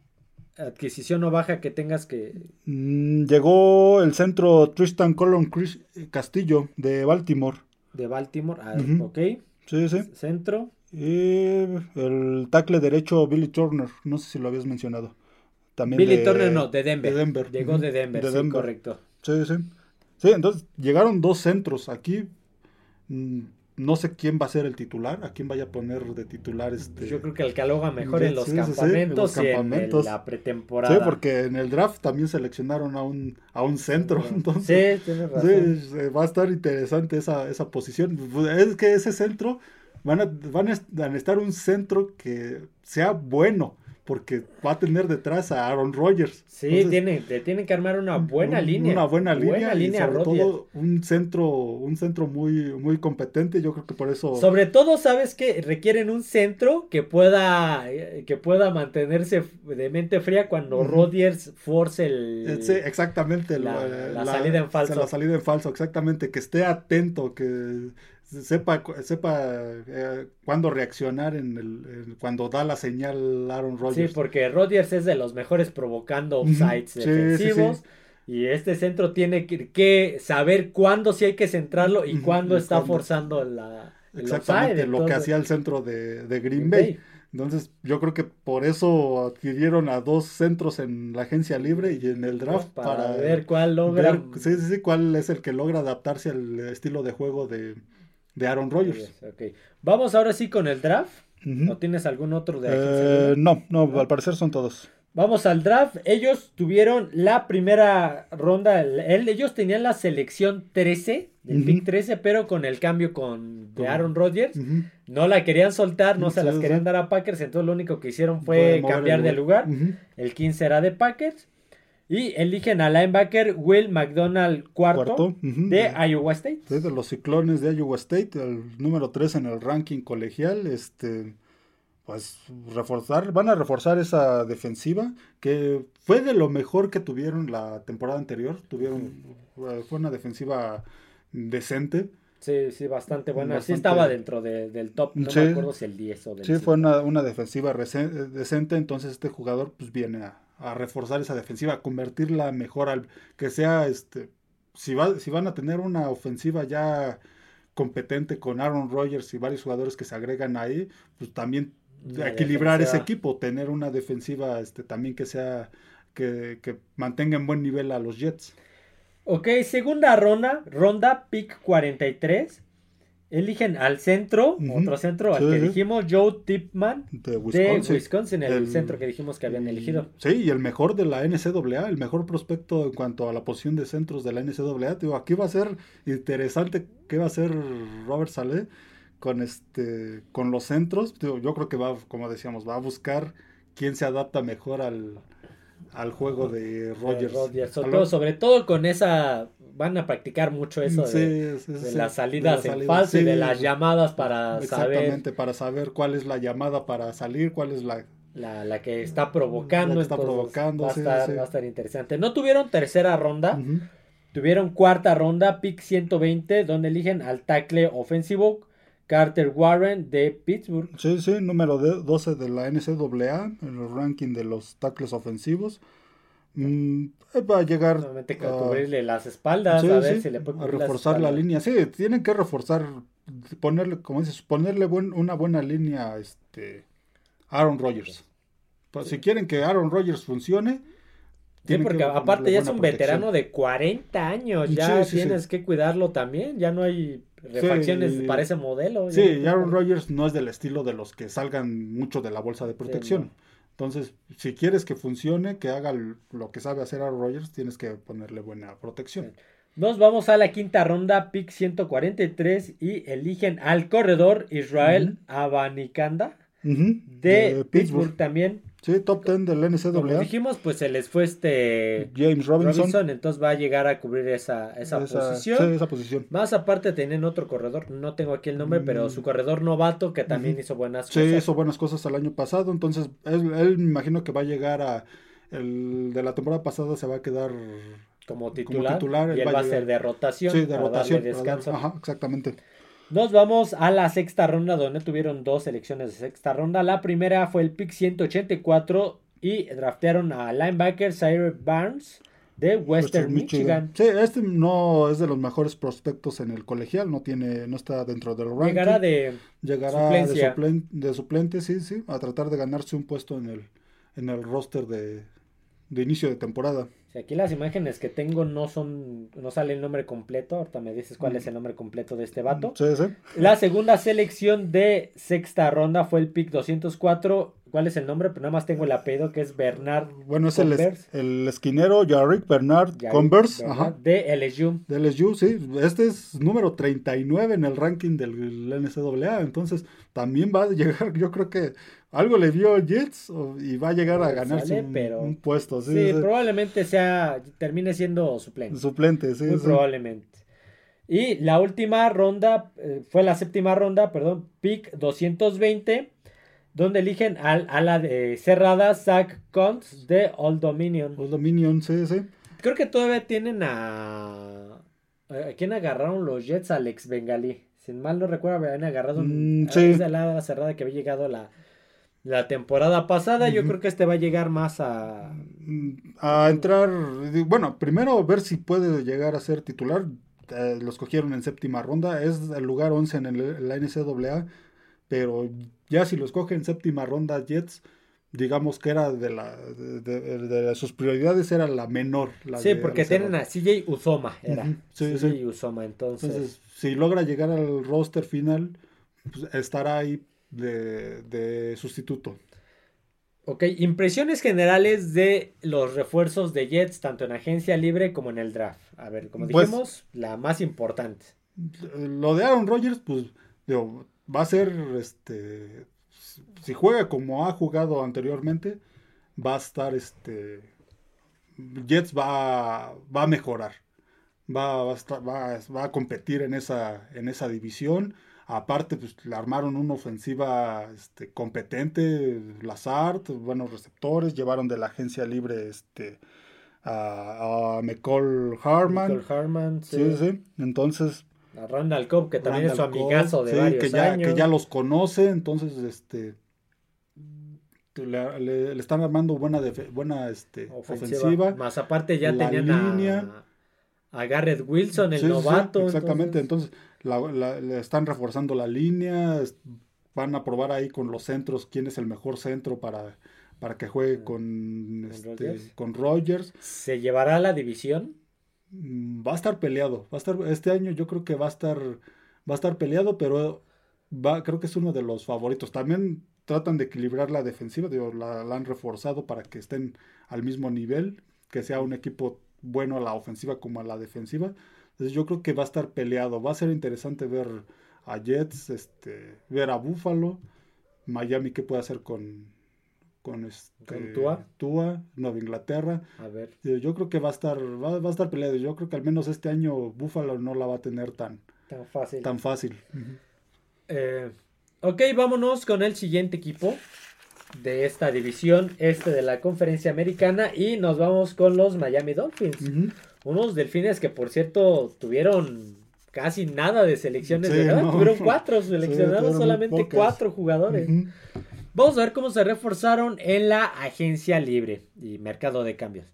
adquisición o baja que tengas que... Mm, llegó el centro Tristan Colon Chris- Castillo de Baltimore. de Baltimore? Ah. Ok. Sí, sí. Centro. Y el tackle derecho Billy Turner, no sé si lo habías mencionado. También Billy de- Turner no, de Denver. de Denver. Llegó de Denver, De sí, Denver. correcto. Sí, sí. Sí, entonces llegaron dos centros aquí. Mm, No sé quién va a ser el titular, a quién vaya a poner de titular este. Yo creo que el caloga mejor en los Sí, sí, en los campamentos y en la pretemporada. Sí, porque en el draft también seleccionaron a un, a un centro. Entonces, Sí, tienes razón. Va a estar interesante esa, esa posición. Es que ese centro van a, van a necesitar un centro que sea bueno, porque va a tener detrás a Aaron Rodgers. Sí, tiene, te tienen que armar una buena línea. Una buena, línea, y sobre todo un centro, un centro muy, muy competente. Yo creo que por eso. Sobre todo, sabes que requieren un centro que pueda, que pueda mantenerse de mente fría cuando Rodgers force el. Eh, sí, exactamente. La, salida en falso. La salida en falso, exactamente. Que esté atento, que sepa, sepa eh, cuándo reaccionar en el, cuando da la señal Aaron Rodgers. Sí, porque Rodgers es de los mejores provocando offsides defensivos. Y este centro tiene que, saber cuándo sí hay que centrarlo y cuándo está forzando la, el Exactamente, lo que hacía el centro de, Green Bay. Entonces, yo creo que por eso adquirieron a dos centros en la agencia libre y en el draft para, ver cuál logra. sí, sí, sí, cuál es el que logra adaptarse al estilo de juego de, de Aaron Rodgers. Vamos ahora sí con el draft. ¿No tienes algún otro de eh, no, no, al parecer son todos. Vamos al draft. Ellos tuvieron la primera ronda. ellos tenían la selección 13, el pick 13, pero con el cambio con de Aaron Rodgers. No la querían soltar, no se las querían dar a Packers. Entonces lo único que hicieron fue cambiar de lugar. El 15 era de Packers. Y eligen al linebacker Will McDonald cuarto, de Iowa State. de los ciclones de Iowa State, el número 3 en el ranking colegial. Este, pues reforzar, van a reforzar esa defensiva que fue de lo mejor que tuvieron la temporada anterior. Tuvieron, eh, fue una defensiva decente. Sí, sí, bastante buena. Sí estaba dentro del top, no me acuerdo si el 10 o del Sí, fue una, una defensiva decente, entonces este jugador pues viene a, a reforzar esa defensiva, a convertirla mejor al que sea este si va, si van a tener una ofensiva ya competente con Aaron Rodgers y varios jugadores que se agregan ahí, pues también equilibrar ese equipo, tener una defensiva este también que sea que, que mantenga en buen nivel a los Jets. Ok, segunda ronda, ronda pick 43. Eligen al centro, otro centro, al que dijimos, Joe Tipman de Wisconsin, el, centro que dijimos que habían elegido. Sí, y el mejor de la NCAA, el mejor prospecto en cuanto a la posición de centros de la NCAA. Digo, aquí va a ser interesante qué va a hacer Robert Saleh con este con los centros. yo creo que va, como decíamos, va a buscar quién se adapta mejor al, al juego de Rogers. sobre, todo, con esa van a practicar mucho eso de, las salidas en falso y de las llamadas para Exactamente, para saber cuál es la llamada para salir, cuál es la... La, que está provocando. está provocando, va, a estar, va a estar interesante. No tuvieron tercera ronda, tuvieron cuarta ronda, pick 120, donde eligen al tackle ofensivo Carter Warren de Pittsburgh. Sí, sí, número 12 de la NCAA en el ranking de los tackles ofensivos. Mm, va a llegar a cubrirle las espaldas, a ver si le puede reforzar la línea. Sí, tienen que reforzar, ponerle, como dices, ponerle una buena línea a este Aaron Rodgers. Pues, si quieren que Aaron Rodgers funcione, Sí, porque aparte ya es un veterano de 40 años, ya tienes que cuidarlo también, ya no hay refacciones para ese modelo. Sí, Aaron Rodgers no es del estilo de los que salgan mucho de la bolsa de protección. Entonces, si quieres que funcione, que haga lo que sabe hacer Aaron Rodgers, tienes que ponerle buena protección. Nos vamos a la quinta ronda, pick 143, y eligen al corredor Israel Abanikanda de, Pittsburgh también. Sí, top 10 del NCAA. Como dijimos, pues se les fue este James Robinson. entonces va a llegar a cubrir esa, esa, posición. Sí, esa posición. Más aparte tienen otro corredor, no tengo aquí el nombre, pero mm. su corredor novato que también hizo buenas cosas. Sí, hizo buenas cosas el año pasado, entonces él, me imagino que va a llegar a el de la temporada pasada se va a quedar como titular, y él va, a, ser de rotación. Sí, de rotación. descanso. Ajá, exactamente. Nos vamos a la sexta ronda donde tuvieron dos selecciones de sexta ronda. La primera fue el pick 184 y draftearon a linebacker Cyrus Barnes de Western, Michigan. Sí, este no es de los mejores prospectos en el colegial, no tiene, no está dentro del ranking. Llegará de Llegará de, suplente, sí, sí, a tratar de ganarse un puesto en el, en el roster de, de inicio de temporada. Si aquí las imágenes que tengo no son, no sale el nombre completo, ahorita me dices cuál es el nombre completo de este vato. Sí, sí. La segunda selección de sexta ronda fue el pick 204 cuál es el nombre, pero nada más tengo el apellido que es Bernard. Bueno, es el, el, esquinero Jarrick Bernard Converse. De LSU. De LSU, sí. Este es número 39 en el ranking del NCAA. Entonces, también va a llegar, yo creo que algo le vio Jets y va a llegar a ganarse un, puesto. Sí, probablemente sea, termine siendo suplente. Suplente, sí. Muy probablemente. Y la última ronda, eh, fue la séptima ronda, perdón, pick 220 donde eligen al, a la de cerrada Zach Kuntz de Old Dominion. Old Dominion, sí, sí. Creo que todavía tienen a... ¿A quién agarraron los Jets? Alex Bengali. Sin mal no recuerdo, habían agarrado un... Mm, sí. a la cerrada que había llegado la, la temporada pasada. Yo creo que este va a llegar más a... Mm, a entrar... Bueno, primero ver si puede llegar a ser titular. Eh, los cogieron en séptima ronda. Es el lugar 11 en el, la NCAA pero ya si los cogen en séptima ronda Jets, digamos que era de, la, de, sus prioridades era la menor. sí, porque tienen a CJ Uzoma, era. CJ Uzoma, entonces. si logra llegar al roster final, pues, estará ahí de, sustituto. Ok, impresiones generales de los refuerzos de Jets, tanto en agencia libre como en el draft. A ver, como pues dijimos, la más importante. Lo de Aaron Rodgers, pues, digo, va a ser, este, si juega como ha jugado anteriormente, va a estar, este, Jets va, va a mejorar, va, va, a estar, va, va, a competir en esa, en esa división. Aparte, pues le armaron una ofensiva este, competente, Lazard, buenos receptores, llevaron de la agencia libre este, a, a McCall Harman. Harman, sí. sí, sí. Entonces, a Randall Cobb, que también es su amigazo de varios que ya, años. que ya los conoce, entonces este le, están armando buena buena este, ofensiva. Más aparte ya tenían a, a, Garrett Wilson, el novato. exactamente, entonces, le están reforzando la línea, van a probar ahí con los centros quién es el mejor centro para, para que juegue con, este, con Rogers. ¿Se llevará a la división? Mm, va a estar peleado. Va a estar, este año yo creo que va a estar, va a estar peleado, pero va, creo que es uno de los favoritos. También tratan de equilibrar la defensiva, digo, la, han reforzado para que estén al mismo nivel, que sea un equipo bueno a la ofensiva como a la defensiva. Entonces yo creo que va a estar peleado. Va a ser interesante ver a Jets, este, ver a Buffalo, Miami qué puede hacer con, con, este, Tua? Nueva Inglaterra. A ver. Yo creo que va a estar, va, a estar peleado. Yo creo que al menos este año Buffalo no la va a tener tan, tan fácil. Tan fácil. Eh, ok, vámonos con el siguiente equipo de esta división este de la conferencia americana y nos vamos con los Miami Dolphins. Unos delfines que por cierto tuvieron casi nada de selecciones, Tuvieron cuatro seleccionados, solamente cuatro jugadores. Vamos a ver cómo se reforzaron en la agencia libre y mercado de cambios.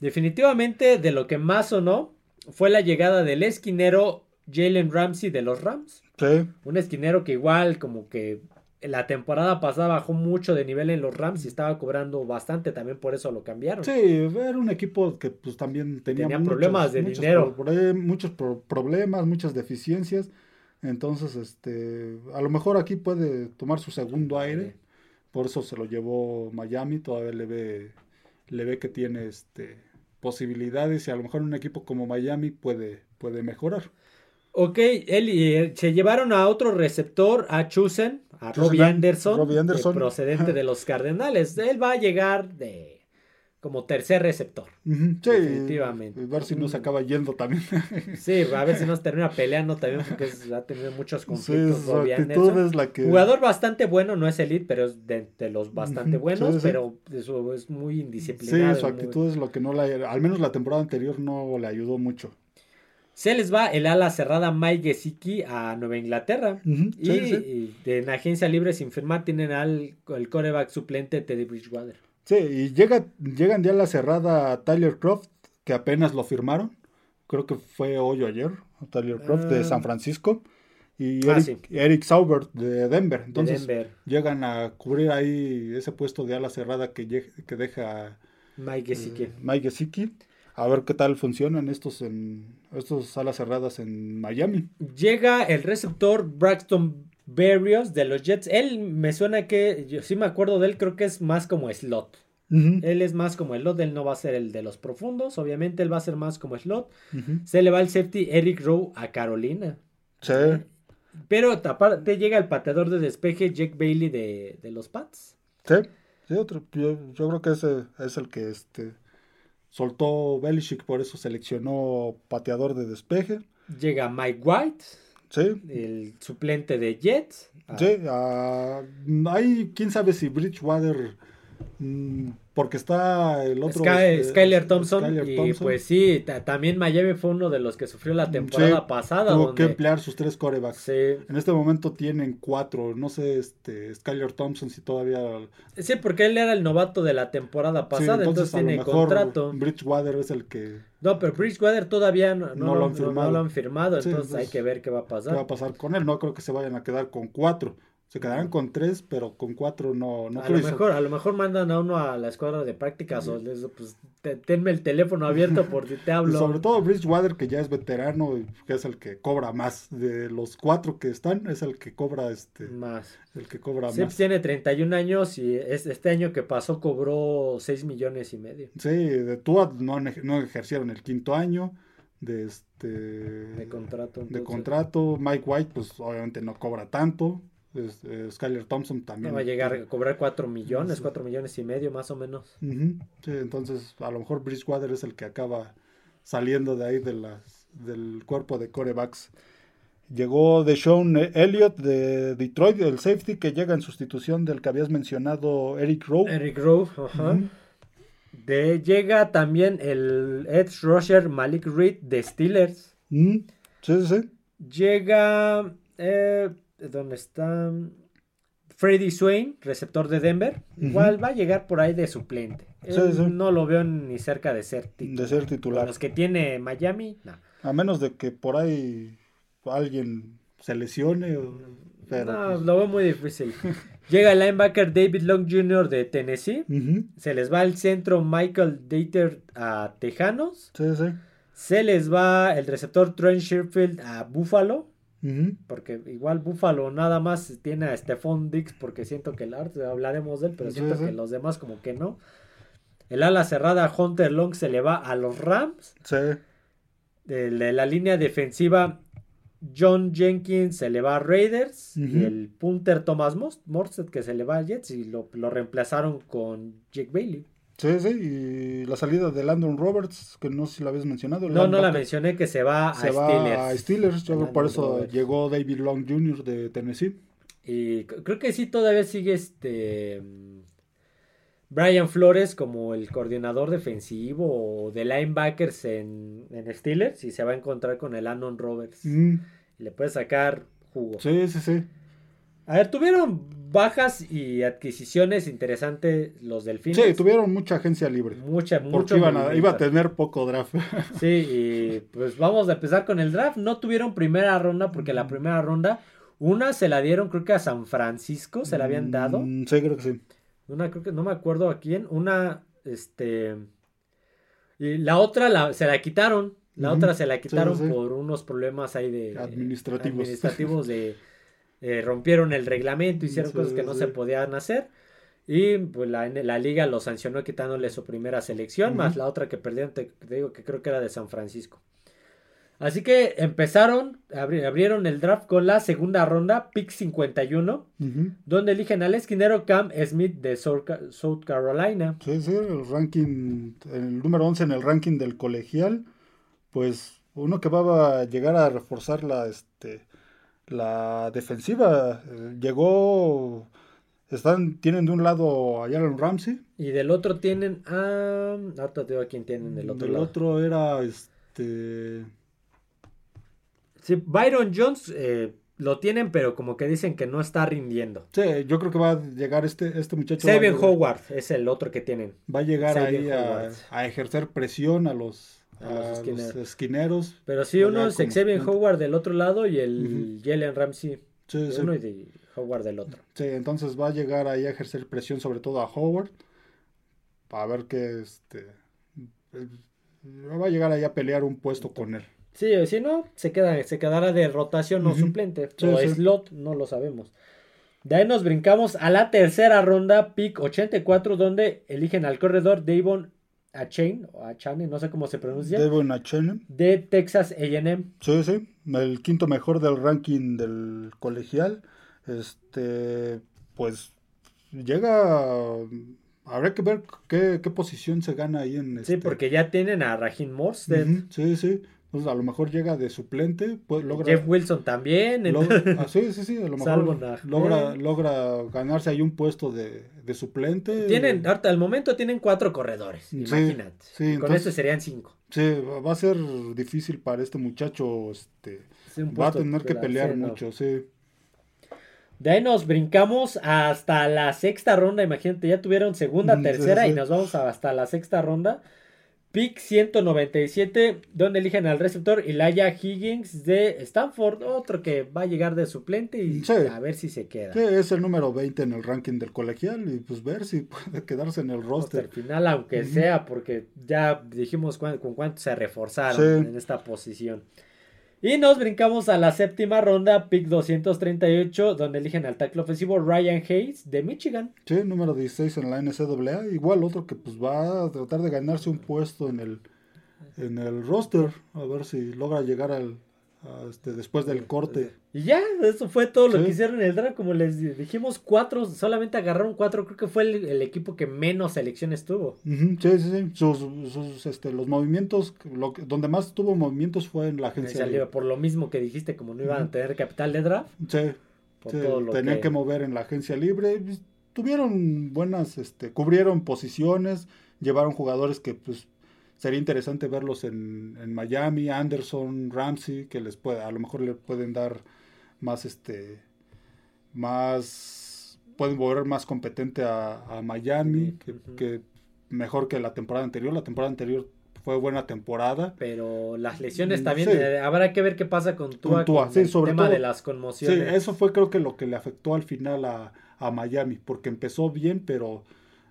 Definitivamente de lo que más sonó fue la llegada del esquinero Jalen Ramsey de los Rams. Sí. Un esquinero que igual como que la temporada pasada bajó mucho de nivel en los Rams y estaba cobrando bastante, también por eso lo cambiaron. Sí, era un equipo que pues también tenía, problemas de dinero. muchos problemas, muchas deficiencias. Entonces, este, a lo mejor aquí puede tomar su segundo aire. Por eso se lo llevó Miami. Todavía le ve, le ve que tiene este, posibilidades y a lo mejor un equipo como Miami puede, puede mejorar. Ok, él, eh, se llevaron a otro receptor, a Chusen, a Robbie Anderson, Robbie Anderson. procedente de los Cardenales. Él va a llegar de como tercer receptor. sí, definitivamente. A ver si no se acaba yendo también. sí, a ver si nos termina peleando también porque ha tenido muchos conflictos. Sí, la que... Jugador bastante bueno, no es elite, pero es de, los bastante buenos, pero eso es muy indisciplinado. Sí, su actitud es lo que no le... Al menos la temporada anterior no le ayudó mucho. Se les va el ala cerrada Mike Gesicki a Nueva Inglaterra. y, en agencia libre sin firmar tienen al el coreback suplente Teddy Bridgewater. Sí, y llega, llegan ya la cerrada Tyler Croft, que apenas lo firmaron. Creo que fue hoy o ayer, Tyler Croft de San ah. Francisco. Y ah, Eric, Saubert de Denver. Entonces llegan a cubrir ahí ese puesto de ala cerrada que, que deja Mike Gesicki. Eh, Mike Gesicki. A ver qué tal funcionan estos en estos alas cerradas en Miami. Llega el receptor Braxton Berrios de los Jets. Él me suena que, yo sí me acuerdo de él, creo que es más como slot. Él es más como el slot, él no va a ser el de los profundos, obviamente él va a ser más como slot. Se le va el safety Eric Rowe a Carolina. Sí. Pero te llega el pateador de despeje Jake Bailey de, de los Pats. Sí, sí otro, yo, yo, creo que ese es el que este, soltó Belichick, por eso seleccionó pateador de despeje. Llega Mike White. Sí. El suplente de Jets. Sí, uh, hay quién sabe si Bridgewater porque está el otro. Este, Skyler Thompson. y pues sí, también Miami fue uno de los que sufrió la temporada pasada. Tuvo que emplear sus tres corebacks. En este momento tienen cuatro. No sé, este Skyler Thompson si todavía. Sí, porque él era el novato de la temporada pasada, entonces, tiene contrato. Bridgewater es el que. No, pero Bridgewater todavía no, lo, han firmado, entonces hay que ver qué va a pasar. ¿Qué va a pasar con él? No creo que se vayan a quedar con cuatro. Se quedarán con tres, pero con cuatro no, no a lo mejor A lo mejor mandan a uno a la escuadra de prácticas o les, pues tenme el teléfono abierto por si te hablo. Sobre todo Bridgewater, que ya es veterano y que es el que cobra más. De los cuatro que están, es el que cobra este más. El que cobra sí, más. tiene 31 años y este año que pasó cobró 6 millones y medio. Sí, de Tua no, no ejercieron el quinto año de este de contrato de contrato Mike White pues obviamente no cobra tanto eh, Skyler Thompson también. va a llegar a cobrar 4 millones, 4 millones y medio más o menos. entonces a lo mejor Bridgewater es el que acaba saliendo de ahí de las, del cuerpo de corebacks. Llegó de Sean Elliott de Detroit, el safety que llega en sustitución del que habías mencionado, Eric Rowe. Eric Rowe, ajá. de, llega también el Edge Rusher Malik Reed de Steelers. Sí, sí, sí. Llega eh, donde está Freddy Swain, receptor de Denver. Igual va a llegar por ahí de suplente. No lo veo ni cerca de ser titular. De ser titular. los que tiene Miami, no. A menos de que por ahí alguien se lesione. pero no, pues lo veo muy difícil. Llega el linebacker David Long Jr. de Tennessee. Se les va el centro Michael Dater a Tejanos. Sí, sí. Se les va el receptor Trent Sherfield a Buffalo. Porque igual Buffalo nada más tiene a Stephon Dix porque siento que el art, hablaremos de él, pero siento que los demás como que no. El ala cerrada Hunter Long se le va a los Rams. Sí. De, la línea defensiva John Jenkins se le va a Raiders. Y el punter Thomas Morset que se le va a Jets y lo, lo reemplazaron con Jake Bailey. Sí, sí, y la salida de Landon Roberts, que no sé si la habías mencionado. No, no la mencioné, que se va a Steelers. Va a Steelers, por eso llegó David Long Jr. de Tennessee. Y creo que sí todavía sigue este Brian Flores como el coordinador defensivo de linebackers en, en Steelers y se va a encontrar con el Landon Roberts. Mm. Y le puede sacar jugo. Sí, sí, sí. A ver, tuvieron bajas y adquisiciones interesantes los delfines. Sí, tuvieron mucha agencia libre. Mucha, mucho. Iban a, iba a tener poco draft. Sí, y pues vamos a empezar con el draft. No tuvieron primera ronda porque la mm. primera ronda, una se la dieron creo que a San Francisco, se la habían dado. Mm, sí, creo que sí. Una creo que no me acuerdo a quién. Una, este... Y la otra la, se la quitaron. La otra se la quitaron por unos problemas ahí de... Administrativos. Administrativos de eh, rompieron el reglamento, hicieron cosas que no se podían hacer. Y pues la, la liga lo sancionó quitándole su primera selección, más la otra que perdieron, te, digo que creo que era de San Francisco. Así que empezaron, abrieron el draft con la segunda ronda, pick 51, donde eligen al esquinero Cam Smith de South Carolina. Sí, sí, el ranking, el número 11 en el ranking del colegial, pues uno que va a llegar a reforzar la, este, la defensiva eh, llegó. Están, tienen de un lado a Jalen Ramsey. Y del otro tienen a. Ahorita te digo a quién tienen del otro del otro era este. Sí, Byron Jones eh, lo tienen, pero como que dicen que no está rindiendo. Sí, yo creo que va a llegar este, este muchacho. Xavier Howard es el otro que tienen. Va a llegar ahí a, ejercer presión a los a, los, esquineros. Pero sí, uno es Xavier Howard del otro lado y el Jalen Ramsey. uno y de Howard del otro. Sí, entonces va a llegar ahí a ejercer presión sobre todo a Howard. Para ver que este. Va a llegar ahí a pelear un puesto con él. Sí, si no, se, queda, se quedará de rotación o suplente. Sí, o sí. slot, no lo sabemos. De ahí nos brincamos a la tercera ronda, pick 84, donde eligen al corredor Davon Achain, o Achane, no sé cómo se pronuncia, Devon Achane. de Texas AM. Sí, sí. El quinto mejor del ranking del colegial. Este, pues llega. Habrá que ver qué, qué posición se gana ahí en Sí, este- porque ya tienen a Raheem Morstead, Sí, sí. Entonces a lo mejor llega de suplente, pues logra. Jeff Wilson también. en- logra- ah, sí, sí, sí, a lo mejor logra, logra ganarse ahí un puesto de, de suplente. tienen, ahorita al momento tienen cuatro corredores, Sí, imagínate. sí, Con entonces- este serían cinco. Sí, va a ser difícil para este muchacho, este, Sí, va a tener que pelear no. mucho, sí. De ahí nos brincamos hasta la sexta ronda. Imagínate, ya tuvieron segunda, Mm, tercera y nos vamos hasta la sexta ronda. Pick 197, donde eligen al receptor Elijah Higgins de Stanford, otro que va a llegar de suplente y Sí. a ver si se queda. Sí, es el número 20 en el ranking del colegial y pues ver si puede quedarse en el el roster. final, aunque sea, porque ya dijimos cuán- con cuánto se reforzaron Sí. en esta posición. Y nos brincamos a la séptima ronda, pick 238, donde eligen al tackle ofensivo Ryan Hayes de Michigan. Sí, número 16 en la NCAA. Igual otro que pues va a tratar de ganarse un puesto en el, en el roster. A ver si logra llegar al, este, después del corte. Y ya, eso fue todo lo Sí. que hicieron en el draft. Como les di- dijimos, cuatro, solamente agarraron cuatro. Creo que fue el, el equipo que menos selecciones tuvo. Sí, sí, sí. Sus, sus, este, los movimientos, lo que- donde más tuvo movimientos fue en la agencia. libre. por lo mismo que dijiste, como no iban a tener capital de draft. Sí, sí, tenían que... mover en la agencia libre. Tuvieron buenas, este, cubrieron posiciones, llevaron jugadores que pues sería interesante verlos en, en Miami, Anderson, Ramsey, que les puede, a lo mejor le pueden dar más, este, más, pueden volver más competente a, a Miami, que, mejor que la temporada anterior. La temporada anterior fue buena temporada. Pero las lesiones también, sí. eh, habrá que ver qué pasa con Tua, Con Tua, con sí, el sobre tema todo. de las Sí, conmociones. eso fue creo que lo que le afectó al final a, a Miami, porque empezó bien, pero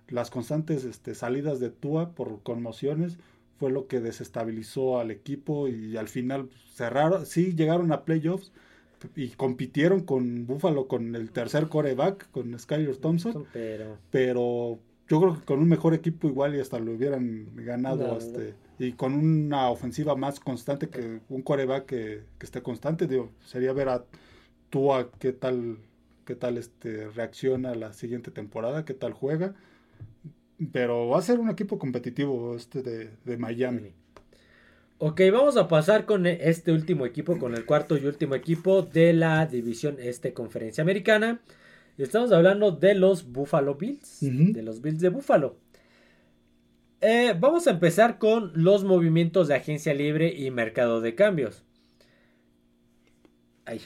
las constantes este, salidas de Tua por conmociones fue lo que desestabilizó al equipo y al final cerraron, sí llegaron a playoffs y compitieron con Buffalo con el tercer coreback, con Skyler Thompson, Pero pero yo creo que con un mejor equipo igual y hasta lo hubieran ganado No, este, y con una ofensiva más constante que un coreback que, que esté constante, digo, sería ver a Tua qué tal qué tal este reacciona la siguiente temporada, qué tal juega. Pero va a ser un equipo competitivo este de, de Miami. Ok, vamos a pasar con este último equipo, con el cuarto y último equipo de la división este conferencia americana. Estamos hablando de los Buffalo Bills, de los Bills de Buffalo. Eh, vamos a empezar con los movimientos de agencia libre y mercado de cambios. Ay.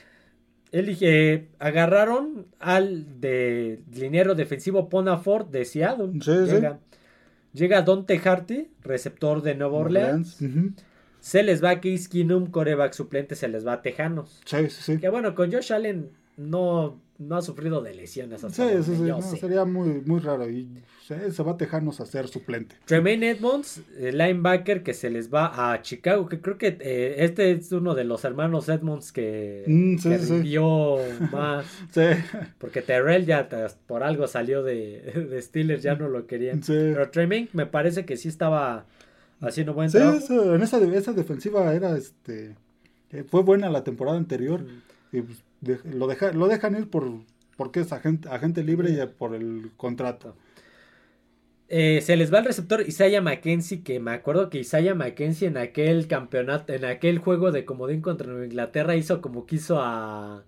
Elige, agarraron al de liniero defensivo Ponafort de Seattle. Sí, sí. llega, llega Dante Harty, receptor de Nueva Orleans. Se les va a Case Keenum, coreback suplente, se les va a Tejanos. Sí, sí, sí. Que bueno, con Josh Allen no, no ha sufrido de lesiones Sí, hasta sí, sí, no, sé. sería muy, muy raro. Y se, se va a Tejanos a ser suplente. Tremaine Edmonds, el linebacker que se les va a Chicago, que creo que eh, este es uno de los hermanos Edmonds que, Mm, sí, que sí. rindió más, Sí, porque Terrell ya por algo salió de, de Steelers, ya no lo querían. sí. Pero Tremaine me parece que sí estaba haciendo buen Sí, trabajo. eso- en esa, esa defensiva era este eh, fue buena la temporada anterior Mm. y pues, de- lo deja, lo dejan ir por porque es agente, agente libre y por el contrato. Eh, se les va el receptor Isaiah McKenzie, que me acuerdo que Isaiah McKenzie en aquel campeonato, en aquel juego de comodín contra Nueva Inglaterra hizo como quiso a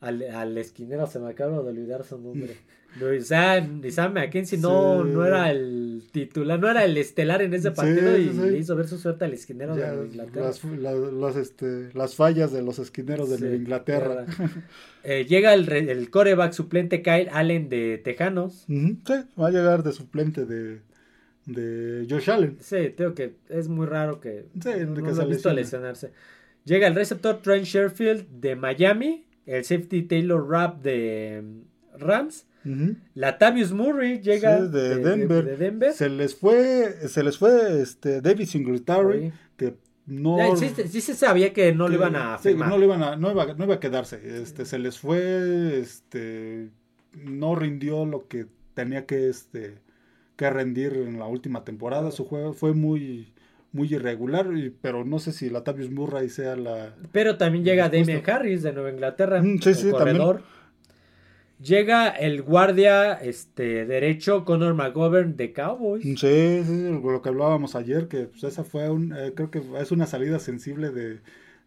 al, al esquinero, se me acaba de olvidar su nombre. No, Isaiah, Isaiah McKenzie no, Sí. no era el titular, no era el estelar en ese Sí, partido y sí, le hizo ver su suerte al esquinero de Ya, Nueva Inglaterra. las, la- las, este, las fallas de los esquineros de Inglaterra. Eh, llega el, el coreback suplente Kyle Allen de Tejanos. Sí, va a llegar de suplente de, de Josh Allen. Sí, tengo que es muy raro que, Sí, de no que lo se he visto lesionarse. Llega el receptor Trent Sherfield de Miami, el safety Taylor Rapp de mm, Rams, Ujú. Latavius Murray llega Sí, de Denver. de Denver. Se les fue, se les fue este David Singletary, que no... Ya, sí, sí se sabía que no lo iban a sí, no, lo iban a, no, iba, no iba a quedarse. Este, se les fue, este, no rindió lo que tenía que, este, que rendir en la última temporada. Su juego fue muy, muy irregular, pero no sé si Latavius Murray sea la... Pero también llega supuesto. Harris de Nueva Inglaterra, Mm, sí, sí, corredor. Llega el guardia este, derecho Conor McGovern de Cowboys. Sí, sí, sí, lo que hablábamos ayer, que pues, esa fue un, eh, creo que es una salida sensible de,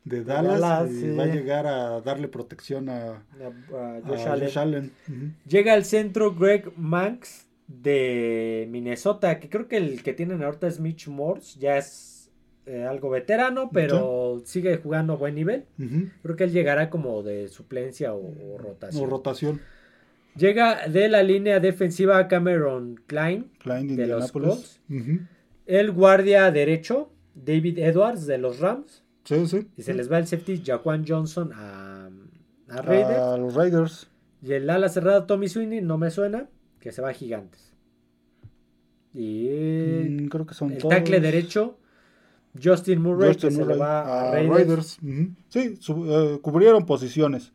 de Dallas, Dallas, y sí. va a llegar a darle protección a, A- a a Josh Allen. Josh Allen. Ujú. Llega al centro Greg Manx de Minnesota, que creo que el que tienen ahorita es Mitch Morse, ya es eh, algo veterano, pero sigue jugando a buen nivel. Creo que él llegará como de suplencia o, o rotación. O rotación. Llega de la línea defensiva Cameron Klein, Klein de De los. Ujú. el guardia derecho David Edwards de los Rams, Sí, sí. y se les va el safety Jaquan Johnson a, a Raiders. A los Raiders. Y el ala cerrada Tommy Sweeney no me suena, que se va a Gigantes. Y Mm, creo que son el todos. tackle derecho Justin Murray, Justin que se le va a, a Raiders. Sí, eh, cubrieron posiciones.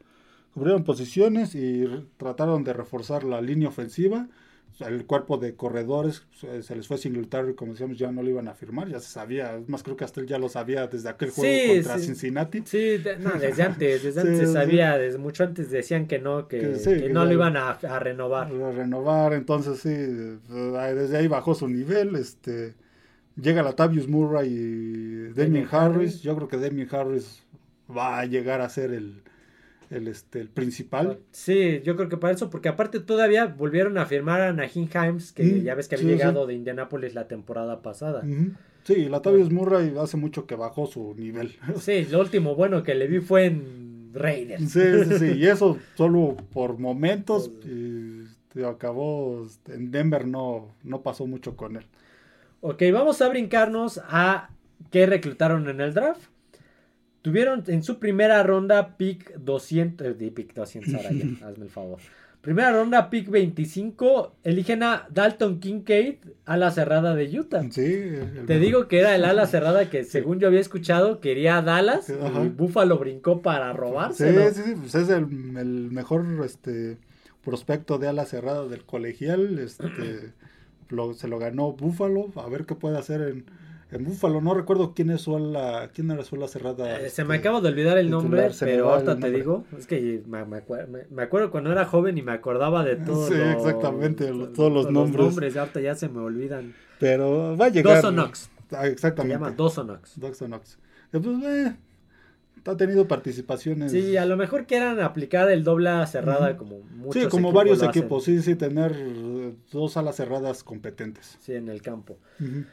Cubrieron posiciones y trataron de reforzar la línea ofensiva. El cuerpo de corredores se les fue Singletary, como decíamos, ya no lo iban a firmar, ya se sabía. Es más, creo que hasta él ya lo sabía desde aquel juego Sí, contra sí. Cincinnati. Sí, no, desde antes, desde Sí, antes se sabía, desde mucho antes decían que no, que, no lo iban a, a renovar. a renovar, entonces sí, eh, desde ahí bajó su nivel, este llega Latavius Murray y Damien Damien Harris, Harris. yo creo que Damien Harris va a llegar a ser el, el, este, el principal. Sí, yo creo que para eso, porque aparte todavía volvieron a firmar a Nahin Himes, que Mm, ya ves que había sí, llegado sí. de Indianapolis la temporada pasada. Ujú. Sí, Latavius Murray hace mucho que bajó su nivel. Sí, lo último bueno que le vi fue en Raiders. Sí, sí, sí, y eso solo por momentos y acabó este, en Denver no, no pasó mucho con él. Ok, vamos a brincarnos a qué reclutaron en el draft. Tuvieron en su primera ronda pick 200, eh, pick 200 ahora ya, hazme el favor. Primera ronda pick 25, eligen a Dalton Kincaid, ala cerrada de Utah. Sí, el- Te digo que era el ala cerrada que según yo había escuchado quería a Dallas Ajá. y Buffalo brincó para Sí, robárselo. sí, sí, pues es el, el mejor este prospecto de ala cerrada del colegial. Este, lo- se lo ganó Buffalo. A ver qué puede hacer en, en Buffalo. No recuerdo quién es su ala, quién era su ala cerrada. Eh, este, se me acaba de olvidar el nombre, se pero ahorita te digo, es que me, me me- me acuerdo cuando era joven y me acordaba de todos Sí, los, exactamente, todos los nombres. y ahorita ya se me olvidan. Pero va a llegar. Dawson Knox, Ah, se exactamente. llama Dawson Knox. Dawson Knox. Eh, pues, eh, ha tenido participaciones. Sí, a lo mejor quieran aplicar el doble cerrada como muchos Sí, como equipos varios equipos. Sí, sí, tener dos alas cerradas competentes. Sí, en el campo. Ujú.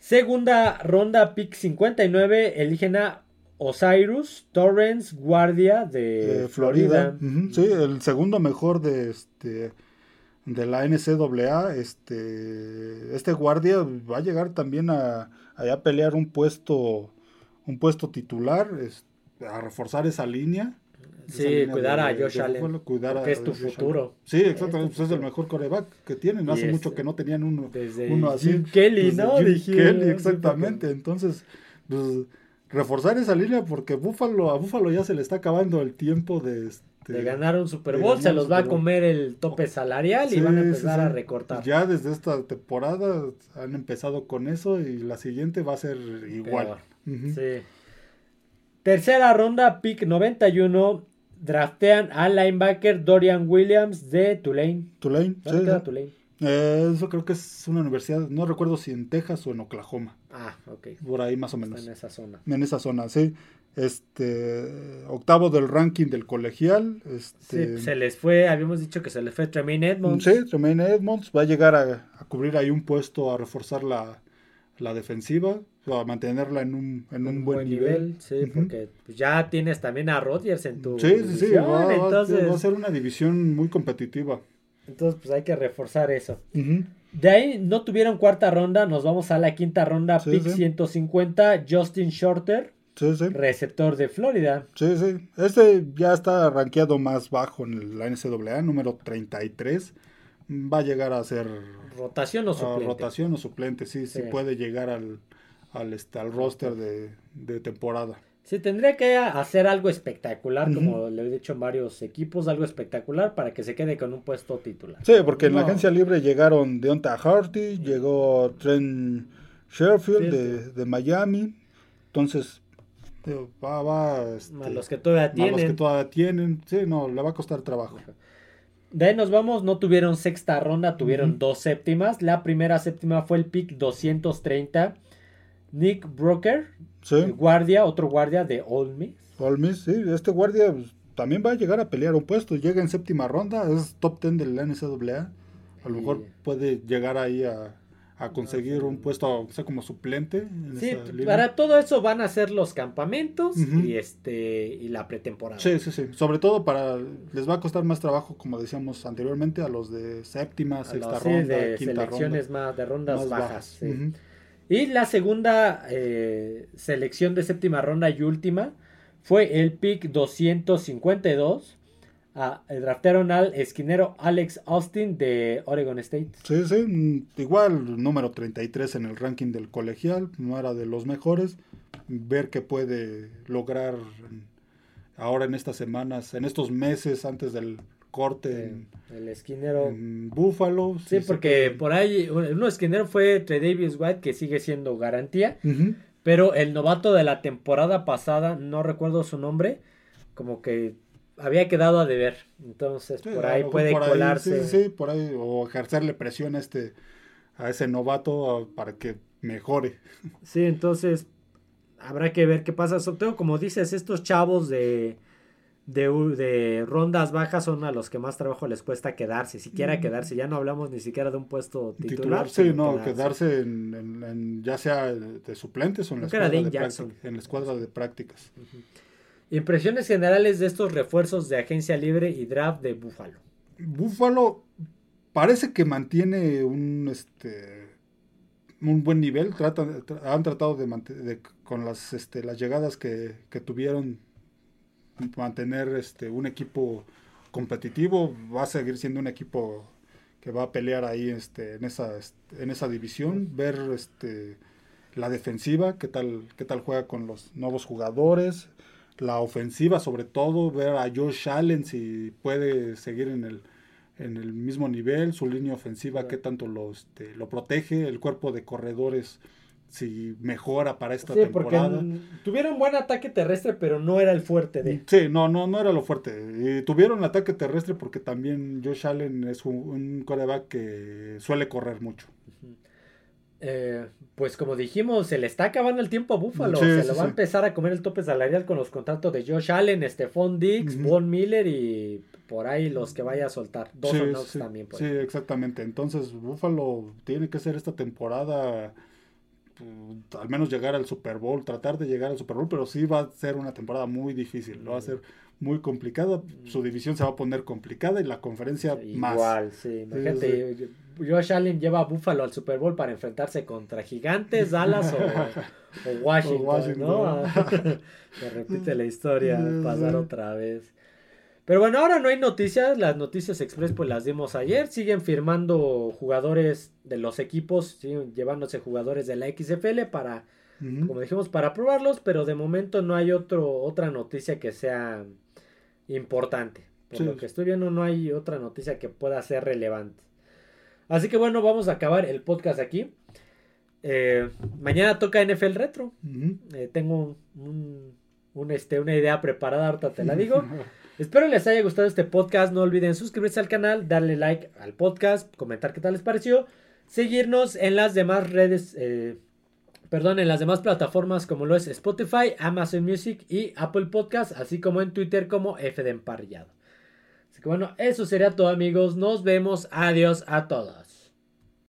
Segunda ronda, pick 59, eligen a Osiris Torrens, guardia de, de Florida. Sí, el segundo mejor de este de la NCAA, este este guardia va a llegar también a, a pelear un puesto un puesto titular, es- a reforzar esa línea. Sí, cuidar a Josh Allen, a es tu futuro. Sí, exactamente, pues es el mejor coreback que tienen. Hace mucho que no tenían uno, Desde uno así. Jim Kelly, ¿no? Kelly, exactamente. Entonces, pues, reforzar esa línea porque Buffalo, a Buffalo ya se le está acabando el tiempo de, este, De ganar un Super Bowl, se los va a comer el tope salarial y van a empezar sí. a recortar. Ya desde esta temporada han empezado con eso y la siguiente va a ser igual. Tercera ronda, pick 91. Draftean al linebacker Dorian Williams de Tulane. Tulane, ¿Dónde sí, queda sí. Tulane? Eh, eso creo que es una universidad, no recuerdo si en Texas o en Oklahoma, Ah, ok. por ahí más o Está menos. en esa zona. En esa zona, sí. Este, octavo del ranking del colegial. Sí, Este, se les fue, habíamos dicho que se les fue Tremaine Edmonds. Sí, Tremaine Edmonds va a llegar a, a cubrir ahí un puesto, a reforzar la, la defensiva, a mantenerla en un, en un buen, nivel. Sí, porque pues, ya tienes también a Rodgers en tu Sí, sí, sí, va, entonces, va a ser una división muy competitiva. entonces pues hay que reforzar eso. De ahí no tuvieron cuarta ronda, nos vamos a la quinta ronda, Sí, pick sí. 150, Justin Shorter, Sí, sí. receptor de Florida. Sí, sí. Este ya está rankeado más bajo en la NCAA, número 33. Va a llegar a ser Rotación o a suplente. rotación o suplente, sí, sí, Sí. puede llegar al, al, este, al roster de, de temporada. Sí, tendría que hacer algo espectacular, como le he dicho en varios equipos, algo espectacular para que se quede con un puesto titular. Sí, porque en la agencia libre llegaron Deonta Harty, llegó Trent Sherfield de, de, Miami, entonces va, va este, a los que todavía tienen. los que todavía tienen, sí, no, le va a costar trabajo. De ahí nos vamos, no tuvieron sexta ronda, tuvieron dos séptimas. La primera séptima fue el pick 230. Nick Broker, guardia, otro guardia de Ole Miss. Ole Miss, sí, este guardia pues, también va a llegar a pelear un puesto. Llega en séptima ronda, es top 10 del NCAA. A lo mejor puede llegar ahí a, conseguir un puesto, o sea, como suplente. sí, para todo eso van a ser los campamentos y este y la pretemporada. Sí, sí, sí. Sobre todo para les va a costar más trabajo, como decíamos anteriormente, a los de séptima, sexta ronda, de selecciones más de rondas bajas. Y la segunda eh, selección de séptima ronda y última fue el pick 252. Ah, draftearon al esquinero Alex Austin de Oregon State. Sí, sí, mm, igual número 33 en el ranking del colegial, no era de los mejores. Ver qué puede lograr ahora en estas semanas, en estos meses antes del corte el esquinero en Buffalo. Sí, porque por ahí uno esquinero fue Trey Davis White que sigue siendo garantía, pero el novato de la temporada pasada, no recuerdo su nombre, como que había quedado a deber. Entonces, por ahí puede colarse. sí, sí, por ahí o ejercerle presión a este a ese novato para que mejore. Sí, entonces habrá que ver qué pasa. Sobre como dices, estos chavos de de, de, rondas bajas son a los que más trabajo les cuesta quedarse, siquiera mm. quedarse, ya no hablamos ni siquiera de un puesto titular. sí, no, quedarse, en, ya sea de suplentes o en la, escuadra de, en la escuadra de prácticas. Impresiones generales de estos refuerzos de agencia libre y draft de Búfalo. Búfalo parece que mantiene un este un buen nivel, han tratado de, mantener con las este, las llegadas que, que tuvieron mantener este, un equipo competitivo, va a seguir siendo un equipo que va a pelear ahí este, en, esa, en esa división, ver este, la defensiva, qué tal, qué tal juega con los nuevos jugadores, la ofensiva sobre todo, ver a Josh Allen si puede seguir en el, en el mismo nivel, su línea ofensiva, qué tanto lo, este, lo protege, el cuerpo de corredores si mejora para esta sí, temporada. Porque tuvieron buen ataque terrestre, pero no era el fuerte de. Sí, no, no, no era lo fuerte. Y tuvieron ataque terrestre porque también Josh Allen es un, coreback que suele correr mucho. Eh, pues como dijimos, se le está acabando el tiempo a Buffalo. se lo va a empezar a comer el tope salarial con los contratos de Josh Allen, Stephon Diggs, Von Miller y por ahí los que vaya a soltar. Dos también. sí, exactamente. Entonces Buffalo tiene que ser esta temporada al menos llegar al Super Bowl, tratar de llegar al Super Bowl, pero sí va a ser una temporada muy difícil, va a ser muy complicada, su división se va a poner complicada y la conferencia más. Igual, sí, imagínate, Josh Allen lleva a Buffalo al Super Bowl para enfrentarse contra Gigantes, Dallas o, Washington, ¿no? Se repite la historia, pasar otra vez. Pero bueno, ahora no hay noticias. Las noticias express pues las dimos ayer. Siguen firmando jugadores de los equipos, siguen llevándose jugadores de la XFL para, como dijimos, para probarlos. Pero de momento no hay otro, otra noticia que sea importante. Por lo que estoy viendo no hay otra noticia que pueda ser relevante. Así que bueno, vamos a acabar el podcast aquí. Eh, mañana toca NFL Retro. Eh, tengo un, este, una idea preparada, ahorita te la digo. Espero les haya gustado este podcast. No olviden suscribirse al canal, darle like al podcast, comentar qué tal les pareció. Seguirnos en las demás redes, eh, perdón, en las demás plataformas como lo es Spotify, Amazon Music y Apple Podcast, así como en Twitter como F de Emparrillado. Bueno, eso sería todo amigos. Nos vemos. Adiós a todos.